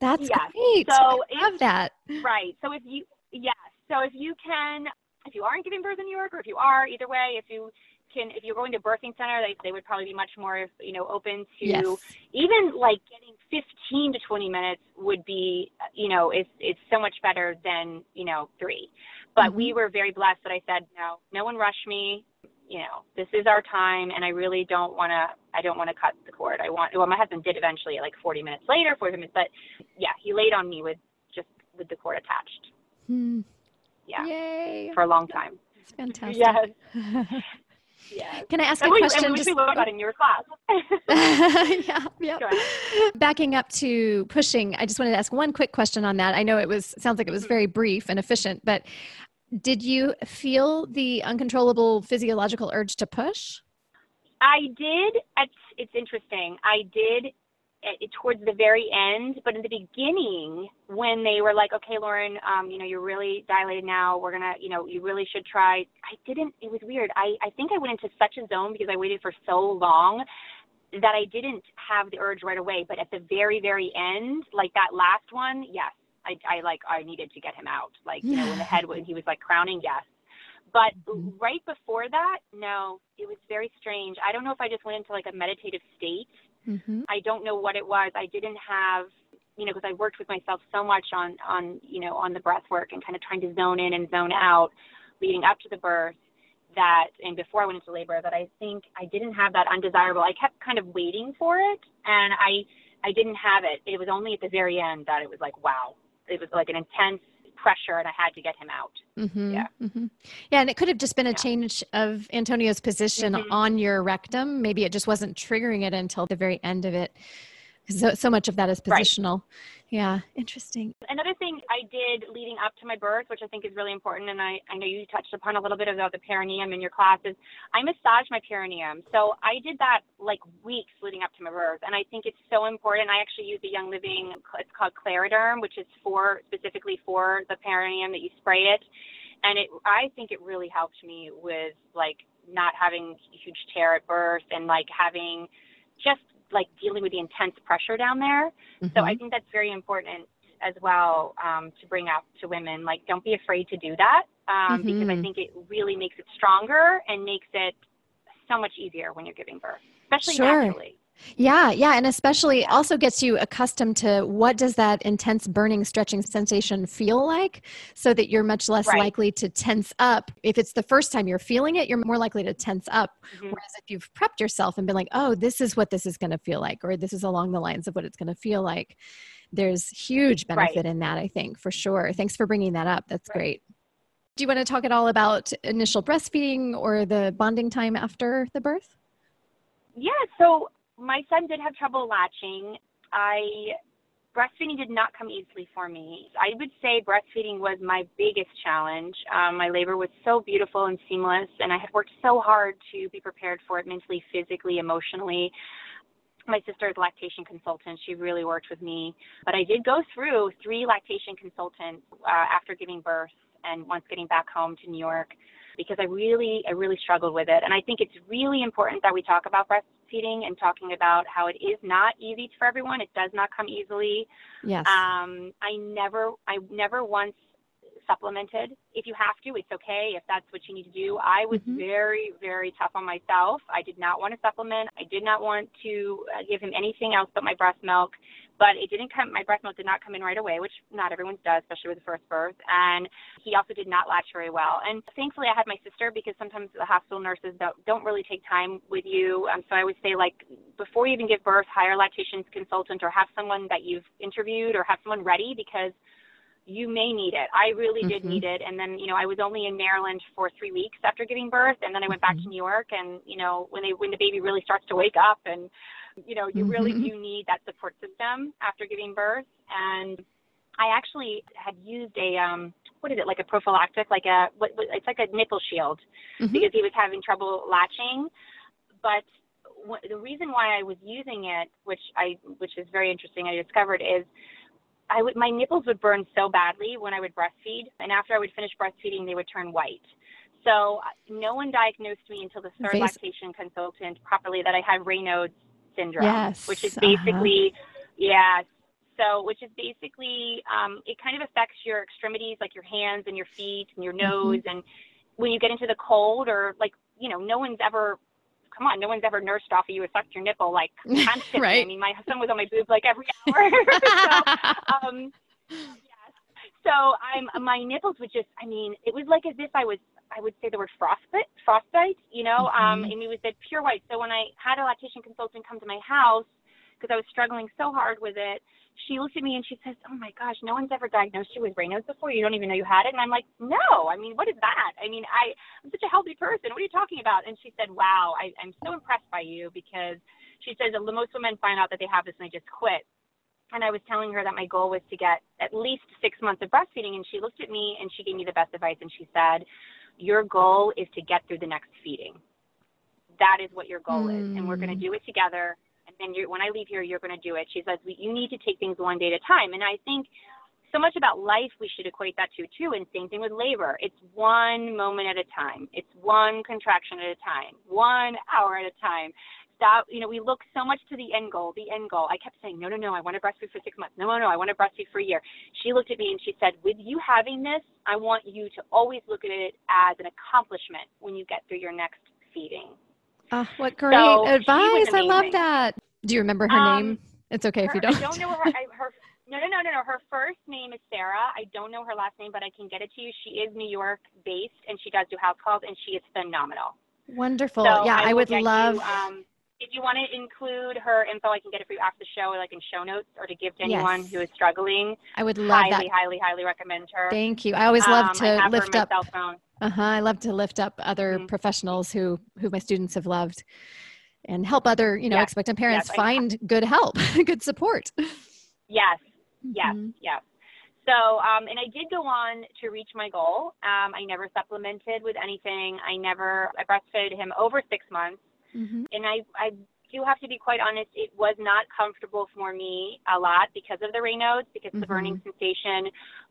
that's yes. great. So I love that. Right. So if you, yes. So if you can, if you aren't giving birth in New York, or if you are, either way, if you can, if you're going to birthing center, they they would probably be much more, you know, open to yes. even like getting 15 to 20 minutes would be, you know, it's it's so much better than you know three. But mm-hmm. we were very blessed that I said, no, no one rushed me. You know, this is our time, and I really don't want to. I don't want to cut the cord. I want. Well, my husband did eventually, like 40 minutes later, 40 minutes. But yeah, he laid on me with just with the cord attached. Hmm. Yeah. Yay! For a long time. It's fantastic. Yes. Yeah. Can I ask and a we, question? And we just about in your class. yeah, yeah. Backing up to pushing, I just wanted to ask one quick question on that. I know it was sounds like it was mm-hmm. very brief and efficient, but did you feel the uncontrollable physiological urge to push? I did. It's, it's interesting. I did towards the very end, but in the beginning, when they were like, "Okay, Lauren, um, you know, you're really dilated now. We're gonna, you know, you really should try." I didn't. It was weird. I I think I went into such a zone because I waited for so long that I didn't have the urge right away. But at the very very end, like that last one, yes, I I like I needed to get him out. Like you know, when the head when he was like crowning, yes. But mm-hmm. right before that, no, it was very strange. I don't know if I just went into like a meditative state Mm-hmm. I don't know what it was. I didn't have, you know, because I worked with myself so much on, on, you know, on the breath work and kind of trying to zone in and zone out. leading up to the birth that and before I went into labor that I think I didn't have that undesirable. I kept kind of waiting for it and I I didn't have it. It was only at the very end that it was like wow. It was like an intense pressure and I had to get him out. Mm-hmm, yeah. Mm-hmm. Yeah. And it could have just been a yeah. change of Antonio's position mm-hmm. on your rectum. Maybe it just wasn't triggering it until the very end of it so, so much of that is positional. Right. Yeah, interesting. Another thing I did leading up to my birth, which I think is really important, and I, I know you touched upon a little bit about the perineum in your classes, I massaged my perineum. So I did that like weeks leading up to my birth, and I think it's so important. I actually use the Young Living, it's called ClaraDerm, which is for specifically for the perineum that you spray it. And it, I think it really helped me with like not having a huge tear at birth and like having just like dealing with the intense pressure down there. Mm-hmm. So I mm-hmm. think that's very important as well um, to bring up to women. Like, don't be afraid to do that um, mm-hmm. because I mm-hmm. think it really makes it stronger and makes it so much easier when you're giving birth, especially sure. naturally. Yeah, yeah, and especially also gets you accustomed to what does that intense burning stretching sensation feel like so that you're much less right. likely to tense up. If it's the first time you're feeling it, you're more likely to tense up. Mm-hmm. Whereas if you've prepped yourself and been like, "Oh, this is what this is going to feel like," or this is along the lines of what it's going to feel like, there's huge benefit right. in that, I think, for sure. Thanks for bringing that up. That's right. great. Do you want to talk at all about initial breastfeeding or the bonding time after the birth? Yeah, so my son did have trouble latching. I breastfeeding did not come easily for me. I would say breastfeeding was my biggest challenge. Um, my labor was so beautiful and seamless, and I had worked so hard to be prepared for it mentally, physically, emotionally. My sister is lactation consultant. She really worked with me. But I did go through three lactation consultants uh, after giving birth and once getting back home to New York because I really, I really struggled with it. And I think it's really important that we talk about breastfeeding and talking about how it is not easy for everyone. It does not come easily. Yes. Um, I never, I never once supplemented. If you have to, it's okay. If that's what you need to do. I was mm-hmm. very, very tough on myself. I did not want to supplement. I did not want to uh, give him anything else but my breast milk but it didn't come my breast milk did not come in right away which not everyone's does especially with the first birth and he also did not latch very well and thankfully i had my sister because sometimes the hospital nurses don't, don't really take time with you um, so i would say like before you even give birth hire a lactation consultant or have someone that you've interviewed or have someone ready because you may need it. I really did mm-hmm. need it. And then, you know, I was only in Maryland for three weeks after giving birth. And then I went back to mm-hmm. New York. And, you know, when they, when the baby really starts to wake up and you know, you mm-hmm. really do need that support system after giving birth. And I actually had used a um, what is it like a prophylactic, like a what, what it's like a nipple shield mm-hmm. because he was having trouble latching. But w- the reason why I was using it, which I which is very interesting, I discovered is I would my nipples would burn so badly when I would breastfeed, and after I would finish breastfeeding, they would turn white. So uh, no one diagnosed me until the third lactation consultant properly that I had Raynaud's syndrome, yes. which is uh-huh. basically, uh-huh. yeah, so which is basically, um, it kind of affects your extremities, like your hands and your feet and your mm-hmm. nose. Mm-hmm. And when you get into the cold or like, you know, no one's ever, come on, no one's ever nursed off of you or sucked your nipple like constantly. right. I mean, my son was on my boob like every hour. so, um, yes. so I'm my nipples would just I mean it was like as if I was I would say the word frostbite, frostbite, you know, um, mm-hmm. um, and it was that pure white. So when I had a lactation consultant come to my house, because I was struggling so hard with it, she looked at me and she says, "Oh my gosh, no one's ever diagnosed you with Raynaud's before. You don't even know you had it." And I'm like, "No, I mean, what is that? I mean, I, I'm such a healthy person. What are you talking about?" And she said, "Wow, I, I'm so impressed by you because." She says that most women find out that they have this and they just quit and I was telling her that my goal was to get at least six months of breastfeeding. And she looked at me and she gave me the best advice. And she said, your goal is to get through the next feeding. That is what your goal mm. is. And we're going to do it together. And then when I leave here, you're going to do it. She says, you need to take things one day at a time. And I think so much about life we should equate that to too. And same thing with labor. It's one moment at a time. It's one contraction at a time, one hour at a time stop, you know, we look so much to the end goal, the end goal. I kept saying, no, no, no, I want to breastfeed for six months. No, no, no, I want to breastfeed for a year. She looked at me and she said, with you having this, I want you to always look at it as an accomplishment when you get through your next feeding. Oh, what great so advice. I love that. Do you remember her um, name? It's okay her, if you don't. I don't know her, her No, no, no, no, no. Her first name is Sarah. I don't know her last name, but I can get it to you. She is New York based, and she does do house calls, and she is phenomenal. Wonderful. So yeah, I, will would love. You, um, if you want to include her info, I can get it for you after the show, like in show notes, or to give to anyone Yes. who is struggling. I would love highly, that. highly, highly recommend her. Thank you. I always love Um, to have lift up. on my cell phone. Uh-huh. I love to lift up other Mhm. professionals who who my students have loved, and help other you know Yes. expectant parents Yes, find good help, good support. Yes, yes, Mhm. yes. So, um, and I did go on to reach my goal. Um, I never supplemented with anything. I never I breastfed him over six months, Mhm. and I I do have to be quite honest. It was not comfortable for me a lot because of the Raynaud's, because of the burning sensation.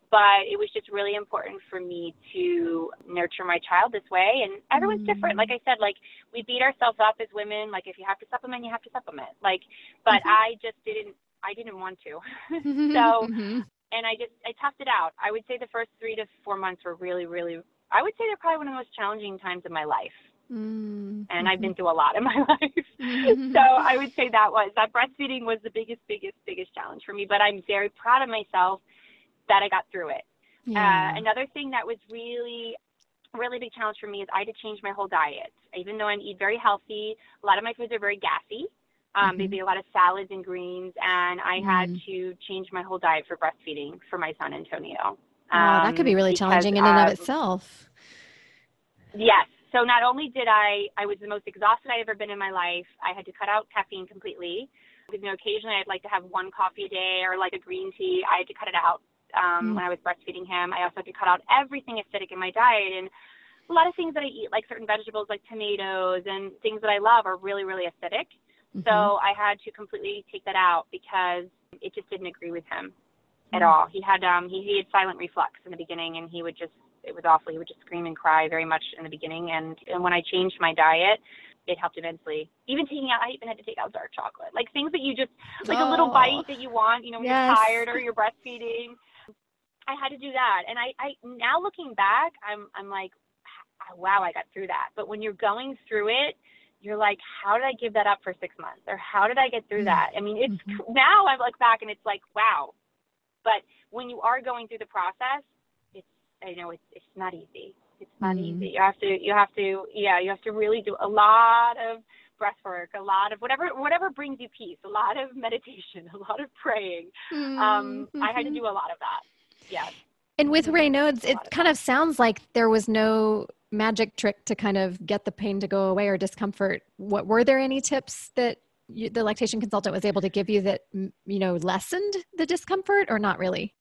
But it was just really important for me to nurture my child this way. And everyone's different. Mm. Like I said, like we beat ourselves up as women. Like if you have to supplement, you have to supplement. Like, but Mhm. I just didn't. I didn't want to. So- Mhm. and I just I toughed it out. I would say the first three to four months were really, really. I would say they're probably one of the most challenging times of my life, Mm, and I've been through a lot in my life. Mhm. so I would say that was that breastfeeding was the biggest, biggest, biggest challenge for me. But I'm very proud of myself that I got through it. Yeah. Uh, another thing that was really, really big challenge for me is I had to change my whole diet. Even though I eat very healthy, a lot of my foods are very gassy. Um, Mhm. They'd be a lot of salads and greens, and I had Mm. to change my whole diet for breastfeeding for my son Antonio. Wow, that could be Um, really challenging in and um, of itself. Yes. So not only did I, I was the most exhausted I'd ever been in my life. I had to cut out caffeine completely. You know, occasionally I'd like to have one coffee a day or like a green tea. I had to cut it out um, Mm. when I was breastfeeding him. I also had to cut out everything acidic in my diet and a lot of things that I eat, like certain vegetables, like tomatoes and things that I love, are really, really acidic. Mhm. So I had to completely take that out because it just didn't agree with him at Mm. all. He had um he, he had silent reflux in the beginning and he would just it was awful. He would just scream and cry very much in the beginning and and when I changed my diet, it helped immensely. Even taking out I even had to take out dark chocolate. Like things that you just like a little Oh. bite that you want, you know, when Yes. you're tired or you're breastfeeding. I had to do that. And I, I now looking back, I'm I'm like wow, I got through that. But when you're going through it, you're like, how did I give that up for six months? Or how did I get through Mm. that? I mean, it's Mhm. now I look back and it's like, wow. But when you are going through the process, it's I know it's it's not easy. It's not Mm. easy. You have to you have to yeah, you have to really do a lot of breath work, a lot of whatever whatever brings you peace, a lot of meditation, a lot of praying. Um, I had to Mhm. do a lot of that. Yes. And with. Raynaud's, A it kind of sounds like there was no magic trick to kind of get the pain to go away or discomfort. What were there any tips that you, the lactation consultant was able to give you that you know lessened the discomfort, or not really?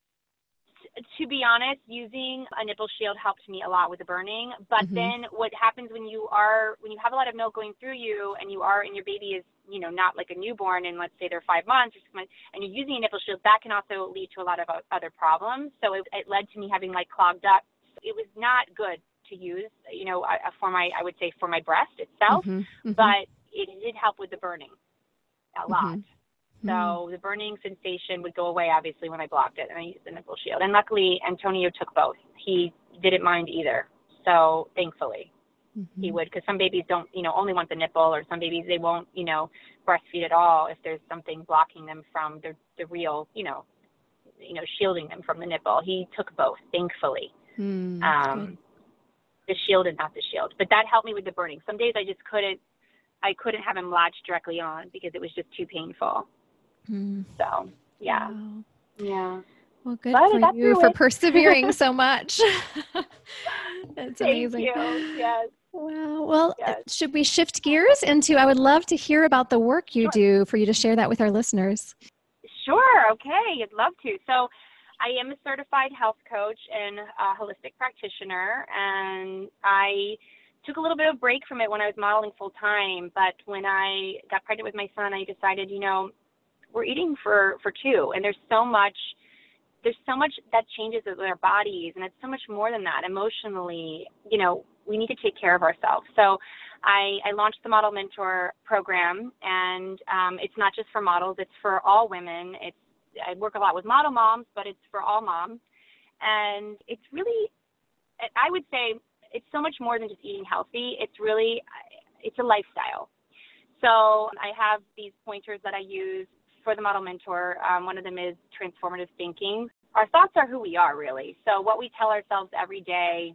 To be honest, using a nipple shield helped me a lot with the burning. But Mhm. then what happens when you are when you have a lot of milk going through you and you are and your baby is, you know, not like a newborn and let's say they're five months or six months and you're using a nipple shield, that can also lead to a lot of other problems. So it, it led to me having like clogged up. It was not good to use, you know, for my I would say for my breast itself, Mhm, mhm, but it did help with the burning a lot. So the burning sensation would go away, obviously, when I blocked it and I used the nipple shield. And luckily, Antonio took both. He didn't mind either. So thankfully, he Mhm. would, because some babies don't, you know, only want the nipple, or some babies they won't, you know, breastfeed at all if there's something blocking them from the the real, you know, you know, shielding them from the nipple. He took both, thankfully. Mm, Um, good. the shield and not the shield, but that helped me with the burning. Some days I just couldn't, I couldn't have him latched directly on because it was just too painful. Mm, So yeah, wow. yeah. Well, good But for you for persevering so much. That's Thank amazing. you. Yes. Wow. Well, uh, Yes. should we shift gears into? I would love to hear about the work you Sure. do for you to share that with our listeners. Sure. Okay. I'd love to. So, I am a certified health coach and a holistic practitioner, and I took a little bit of break from it when I was modeling full time. But when I got pregnant with my son, I decided, you know, we're eating for for two, and there's so much. There's so much that changes with our bodies, and it's so much more than that. Emotionally, you know, we need to take care of ourselves. So, I, I launched the Model Mentor program, and um, it's not just for models; it's for all women. It's I work a lot with model moms, but it's for all moms, and it's really, I would say, it's so much more than just eating healthy. It's really, it's a lifestyle. So I have these pointers that I use for the model mentor. Um, one of them is transformative thinking. Our thoughts are who we are, really. So what we tell ourselves every day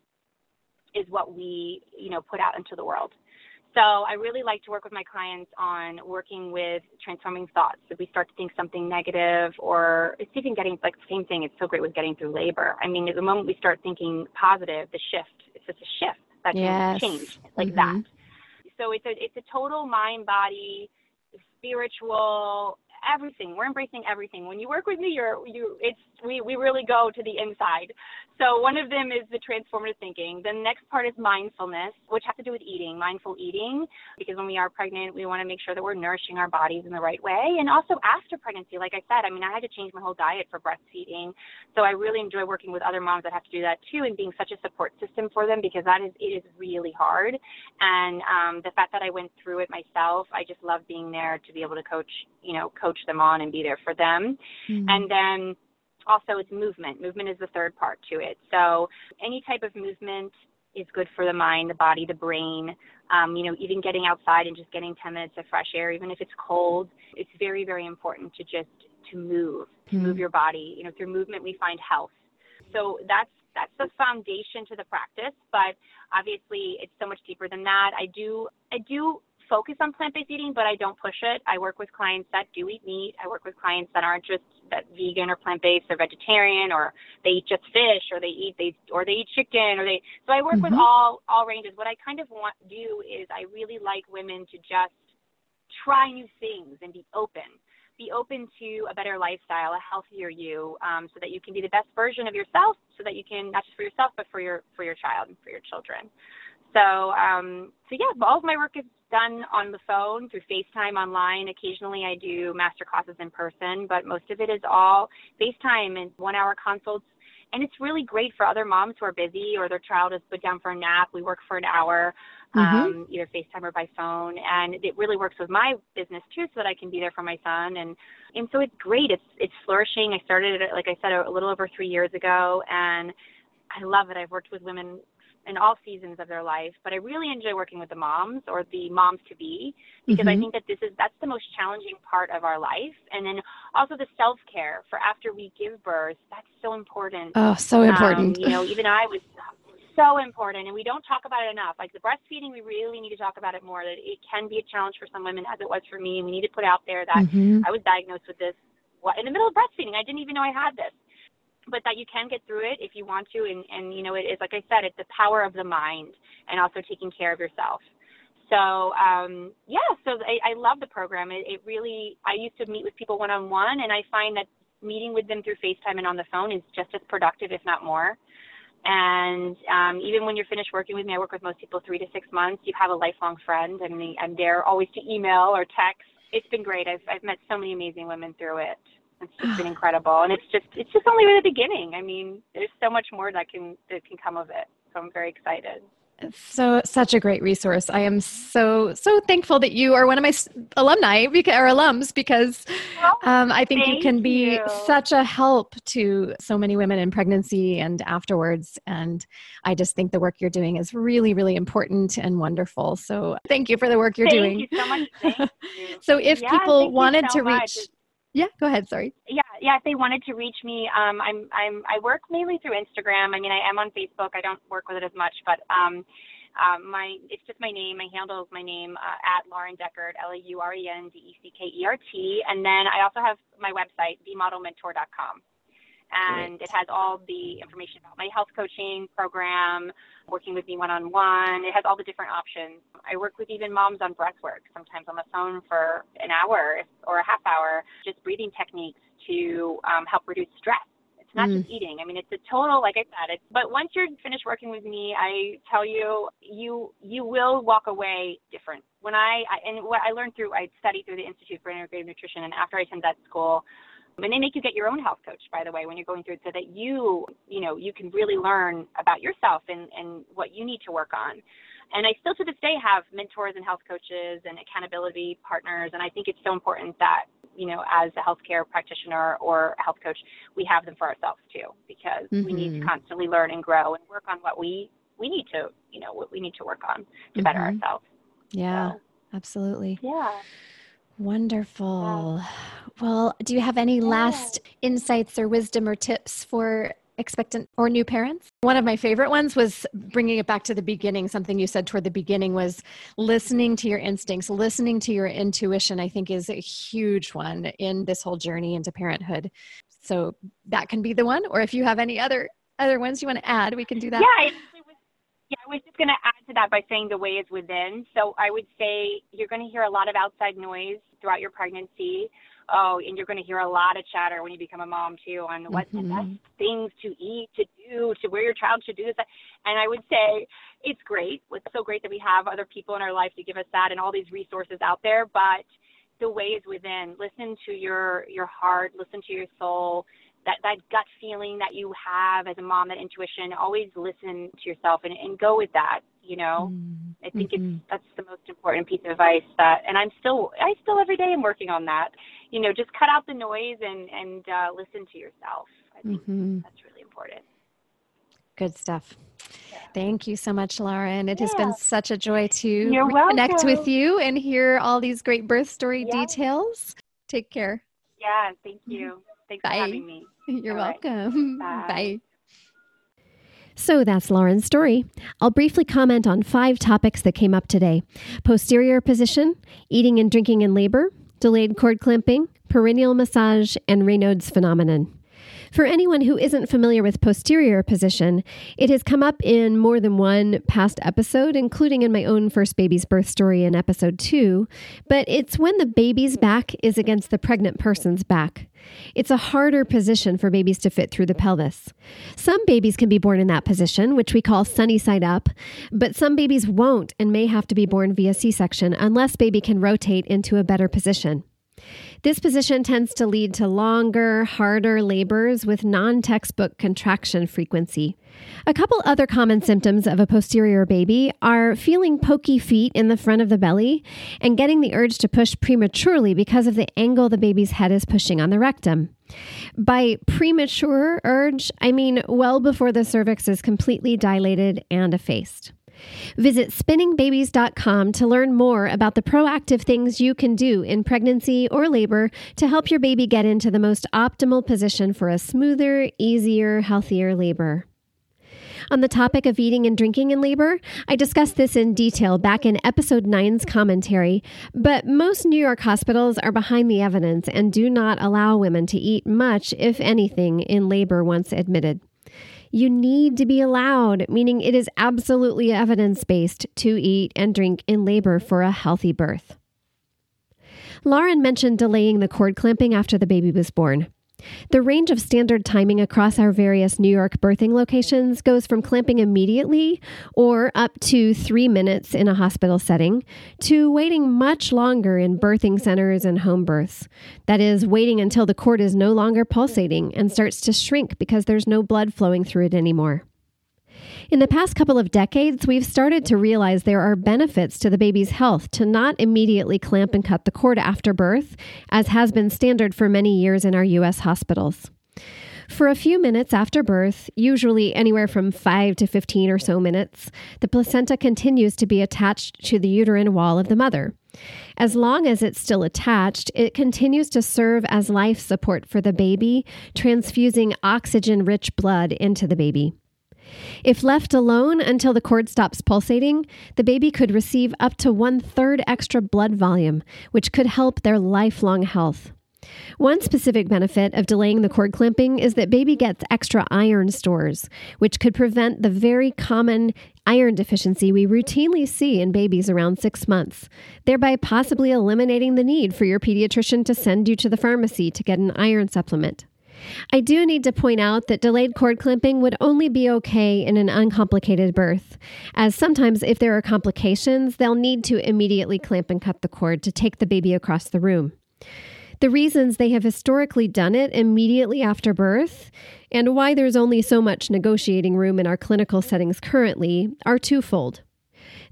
is what we, you know, put out into the world. So I really like to work with my clients on working with transforming thoughts. If we start to think something negative, or it's even getting like the same thing. It's so great with getting through labor. I mean, the moment we start thinking positive, the shift. It's just a shift that can yes. change like Mhm. that. So it's a it's a total mind body spiritual everything. We're embracing everything. When you work with me you're you it's we we really go to the inside. So one of them is the transformative thinking. The next part is mindfulness which has to do with eating mindful eating because when we are pregnant we want to make sure that we're nourishing our bodies in the right way. And also after pregnancy like i said i mean i had to change my whole diet for breastfeeding. So i really enjoy working with other moms that have to do that too and being such a support system for them because that is it is really hard. And um, the fact that i went through it myself i just love being there to be able to coach you know coach them on and be there for them. Mhm. and then also it's movement. Movement is the third part to it. So any type of movement is good for the mind the body the brain. Um, you know even getting outside and just getting 10 minutes of fresh air even if it's cold it's very very important to just to move to Mhm. move your body. You know through movement we find health. So that's that's the foundation to the practice but obviously it's so much deeper than that. I do i do focus on plant-based eating but i don't push it i work with clients that do eat meat i work with clients that aren't just that vegan or plant-based or vegetarian or they eat just fish or they eat they or they eat chicken or they so i work with Mhm. all all ranges what i kind of want do is i really like women to just try new things and be open be open to a better lifestyle, a healthier you, um, so that you can be the best version of yourself, so that you can not just for yourself, but for your for your child and for your children. So, um, so yeah, all of my work is done on the phone through FaceTime online. Occasionally, I do master classes in person, but most of it is all FaceTime and one-hour consults. And it's really great for other moms who are busy or their child is put down for a nap. We work for an hour um, either FaceTime or by phone. And it really works with my business too, so that I can be there for my son. And and so it's great. It's it's flourishing. I started it, like I said, a, a little over three years ago, and I love it. I've worked with women in all seasons of their life, but I really enjoy working with the moms or the moms to be because I Mhm. think that this is that's the most challenging part of our life. And then also the self care for after we give birth. That's so important. oh so important Um, you know, even I was so important, and we don't talk about it enough. Like the breastfeeding, we really need to talk about it more. That it can be a challenge for some women, as it was for me, and we need to put out there that Mhm. I was diagnosed with this what, in the middle of breastfeeding. I didn't even know I had this, but that you can get through it if you want to, and and you know, it is like I said, it's the power of the mind, and also taking care of yourself. So um, yeah, so I, I love the program. It, it really, I used to meet with people one on one, and I find that meeting with them through FaceTime and on the phone is just as productive, if not more. And um, even when you're finished working with me, I work with most people three to six months. You have a lifelong friend. Mean, I'm there always to email or text. It's been great. I've I've met so many amazing women through it. It's just been incredible, and it's just it's just only the beginning. I mean, there's so much more that can that can come of it. So I'm very excited. so such a great resource i am so so thankful that you are one of my alumni because, or alums because um, i think you can be you. such a help to so many women in pregnancy and afterwards and i just think the work you're doing is really really important and wonderful so thank you for the work you're doing. Thank doing you so much. Thank you. so if Yeah, people wanted so to much. Yeah go ahead sorry yeah, yeah. If they wanted to reach me, um, I'm, I'm, I work mainly through Instagram. I mean, I am on Facebook. I don't work with it as much, but um, um, my, it's just my name. My handle is my name uh, at Lauren Deckert, L A U R E N D E C K E R T, and then I also have my website, themodelmentor.com. And it has all the information about my health coaching program, working with me one on one. It has all the different options. I work with even moms on breath work, sometimes on the phone for an hour or a half hour, just breathing techniques to um, help reduce stress. It's not Mm. just eating. I mean, it's a total, like I said. It's, but once you're finished working with me, I tell you, you you will walk away different. When I, I and what I learned through, I studied through the Institute for Integrative Nutrition, and after I attended that school, and they make you get your own health coach, by the way, when you're going through it, so that you, you know, you can really learn about yourself and and what you need to work on. And I still to this day have mentors and health coaches and accountability partners, and I think it's so important that you know, as a healthcare practitioner or a health coach, we have them for ourselves too, because we need to Mhm. constantly learn and grow and work on what we we need to, you know, what we need to work on to better Mhm. ourselves. yeah So, absolutely yeah. Wonderful. Well, do you have any Yeah. last insights or wisdom or tips for expectant or new parents? One of my favorite ones was bringing it back to the beginning. Something you said toward the beginning was listening to your instincts, listening to your intuition, I think is a huge one in this whole journey into parenthood. So that can be the one. Or if you have any other other ones you want to add, we can do that. Yeah, I actually was, yeah, I was just going to add to that by saying the way is within. So I would say you're going to hear a lot of outside noise throughout your pregnancy. Oh, and you're going to hear a lot of chatter when you become a mom too on what's the mm-hmm. best things to eat, to do, to where your child should do this. And I would say it's great. It's so great that we have other people in our life to give us that and all these resources out there. But the way is within. Listen to your your heart. Listen to your soul. That that gut feeling that you have as a mom, that intuition. Always listen to yourself and, and go with that. You know. Mm, I think it's that's the most important piece of advice that, and I'm still I still every day am working on that. You know, just cut out the noise and and uh, listen to yourself. I think Mhm. that's really important. Good stuff. Yeah. Thank you so much, Lauren. It has been such a joy to connect with you and hear all these great birth story Yeah. details. Take care. Yeah, thank you. Thanks Bye. for having me. You're All right. welcome. Bye. Bye. So that's Lauren's story. I'll briefly comment on five topics that came up today posterior position, eating and drinking in labor, delayed cord clamping, perineal massage, and Raynaud's phenomenon. For anyone who isn't familiar with posterior position, it has come up in more than one past episode, including in my own first baby's birth story in episode two. But it's when the baby's back is against the pregnant person's back. It's a harder position for babies to fit through the pelvis. Some babies can be born in that position, which we call sunny side up, but some babies won't and may have to be born via C section unless baby can rotate into a better position. This position tends to lead to longer, harder labors with non textbook contraction frequency. A couple other common symptoms of a posterior baby are feeling pokey feet in the front of the belly and getting the urge to push prematurely because of the angle the baby's head is pushing on the rectum. By premature urge, I mean well before the cervix is completely dilated and effaced. Visit spinningbabies.com to learn more about the proactive things you can do in pregnancy or labor to help your baby get into the most optimal position for a smoother, easier, healthier labor. On the topic of eating and drinking in labor, I discussed this in detail back in episode 9's commentary, but most New York hospitals are behind the evidence and do not allow women to eat much, if anything, in labor once admitted. You need to be allowed, meaning it is absolutely evidence based to eat and drink in labor for a healthy birth. Lauren mentioned delaying the cord clamping after the baby was born. The range of standard timing across our various New York birthing locations goes from clamping immediately or up to three minutes in a hospital setting to waiting much longer in birthing centers and home births. That is, waiting until the cord is no longer pulsating and starts to shrink because there's no blood flowing through it anymore. In the past couple of decades, we've started to realize there are benefits to the baby's health to not immediately clamp and cut the cord after birth, as has been standard for many years in our U.S. hospitals. For a few minutes after birth, usually anywhere from 5 to 15 or so minutes, the placenta continues to be attached to the uterine wall of the mother. As long as it's still attached, it continues to serve as life support for the baby, transfusing oxygen rich blood into the baby. If left alone until the cord stops pulsating, the baby could receive up to one third extra blood volume, which could help their lifelong health. One specific benefit of delaying the cord clamping is that baby gets extra iron stores, which could prevent the very common iron deficiency we routinely see in babies around six months, thereby possibly eliminating the need for your pediatrician to send you to the pharmacy to get an iron supplement. I do need to point out that delayed cord clamping would only be okay in an uncomplicated birth, as sometimes if there are complications, they'll need to immediately clamp and cut the cord to take the baby across the room. The reasons they have historically done it immediately after birth, and why there's only so much negotiating room in our clinical settings currently, are twofold.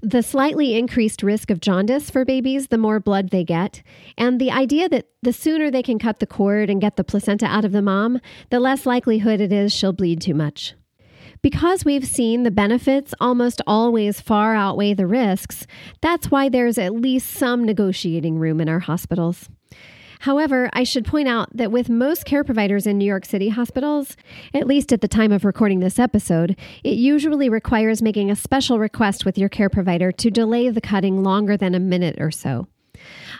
The slightly increased risk of jaundice for babies the more blood they get, and the idea that the sooner they can cut the cord and get the placenta out of the mom, the less likelihood it is she'll bleed too much. Because we've seen the benefits almost always far outweigh the risks, that's why there's at least some negotiating room in our hospitals. However, I should point out that with most care providers in New York City hospitals, at least at the time of recording this episode, it usually requires making a special request with your care provider to delay the cutting longer than a minute or so.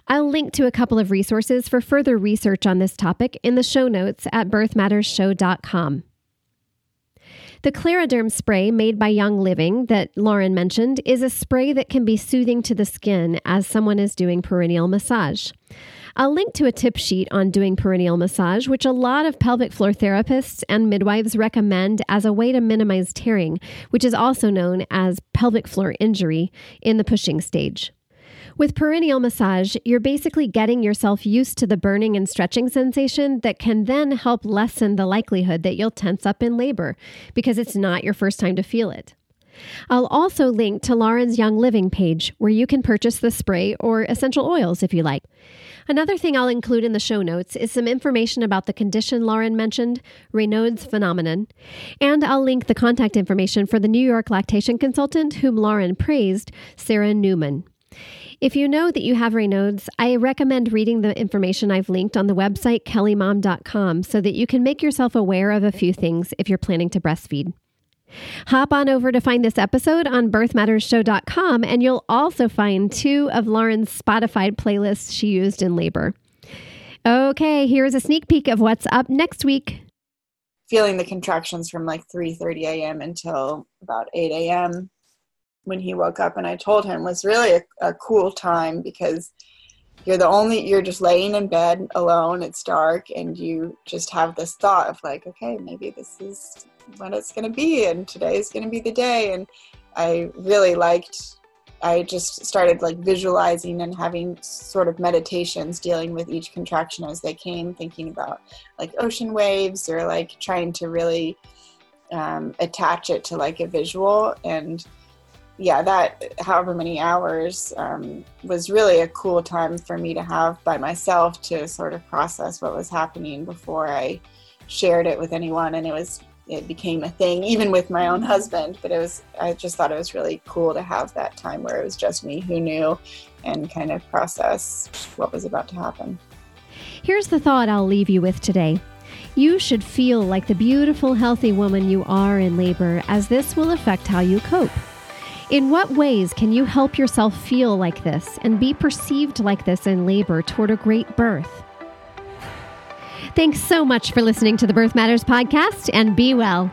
I'll link to a couple of resources for further research on this topic in the show notes at birthmattersshow.com. The ClaraDerm spray made by Young Living that Lauren mentioned is a spray that can be soothing to the skin as someone is doing perineal massage. I'll link to a tip sheet on doing perineal massage, which a lot of pelvic floor therapists and midwives recommend as a way to minimize tearing, which is also known as pelvic floor injury in the pushing stage. With perineal massage, you're basically getting yourself used to the burning and stretching sensation that can then help lessen the likelihood that you'll tense up in labor because it's not your first time to feel it. I'll also link to Lauren's Young Living page where you can purchase the spray or essential oils if you like. Another thing I'll include in the show notes is some information about the condition Lauren mentioned, Raynaud's phenomenon, and I'll link the contact information for the New York lactation consultant whom Lauren praised, Sarah Newman. If you know that you have Raynaud's, I recommend reading the information I've linked on the website kellymom.com so that you can make yourself aware of a few things if you're planning to breastfeed. Hop on over to find this episode on birthmattersshow.com, and you'll also find two of Lauren's Spotify playlists she used in labor. Okay, here's a sneak peek of what's up next week. Feeling the contractions from like 3:30 a.m. until about 8 a.m. when he woke up, and I told him was really a, a cool time because you're the only you're just laying in bed alone it's dark and you just have this thought of like okay maybe this is when it's going to be and today is going to be the day. And i really liked i just started like visualizing and having sort of meditations dealing with each contraction as they came thinking about like ocean waves or like trying to really um, attach it to like a visual. And yeah that however many hours um, was really a cool time for me to have by myself to sort of process what was happening before i shared it with anyone. And it was it became a thing even with my own husband. But it was i just thought it was really cool to have that time where it was just me who knew and kind of process what was about to happen. Here's the thought i'll leave you with today. You should feel like the beautiful healthy woman you are in labor as this will affect how you cope in what ways can you help yourself feel like this and be perceived like this in labor toward a great birth Thanks so much for listening to the Birth Matters podcast and be well.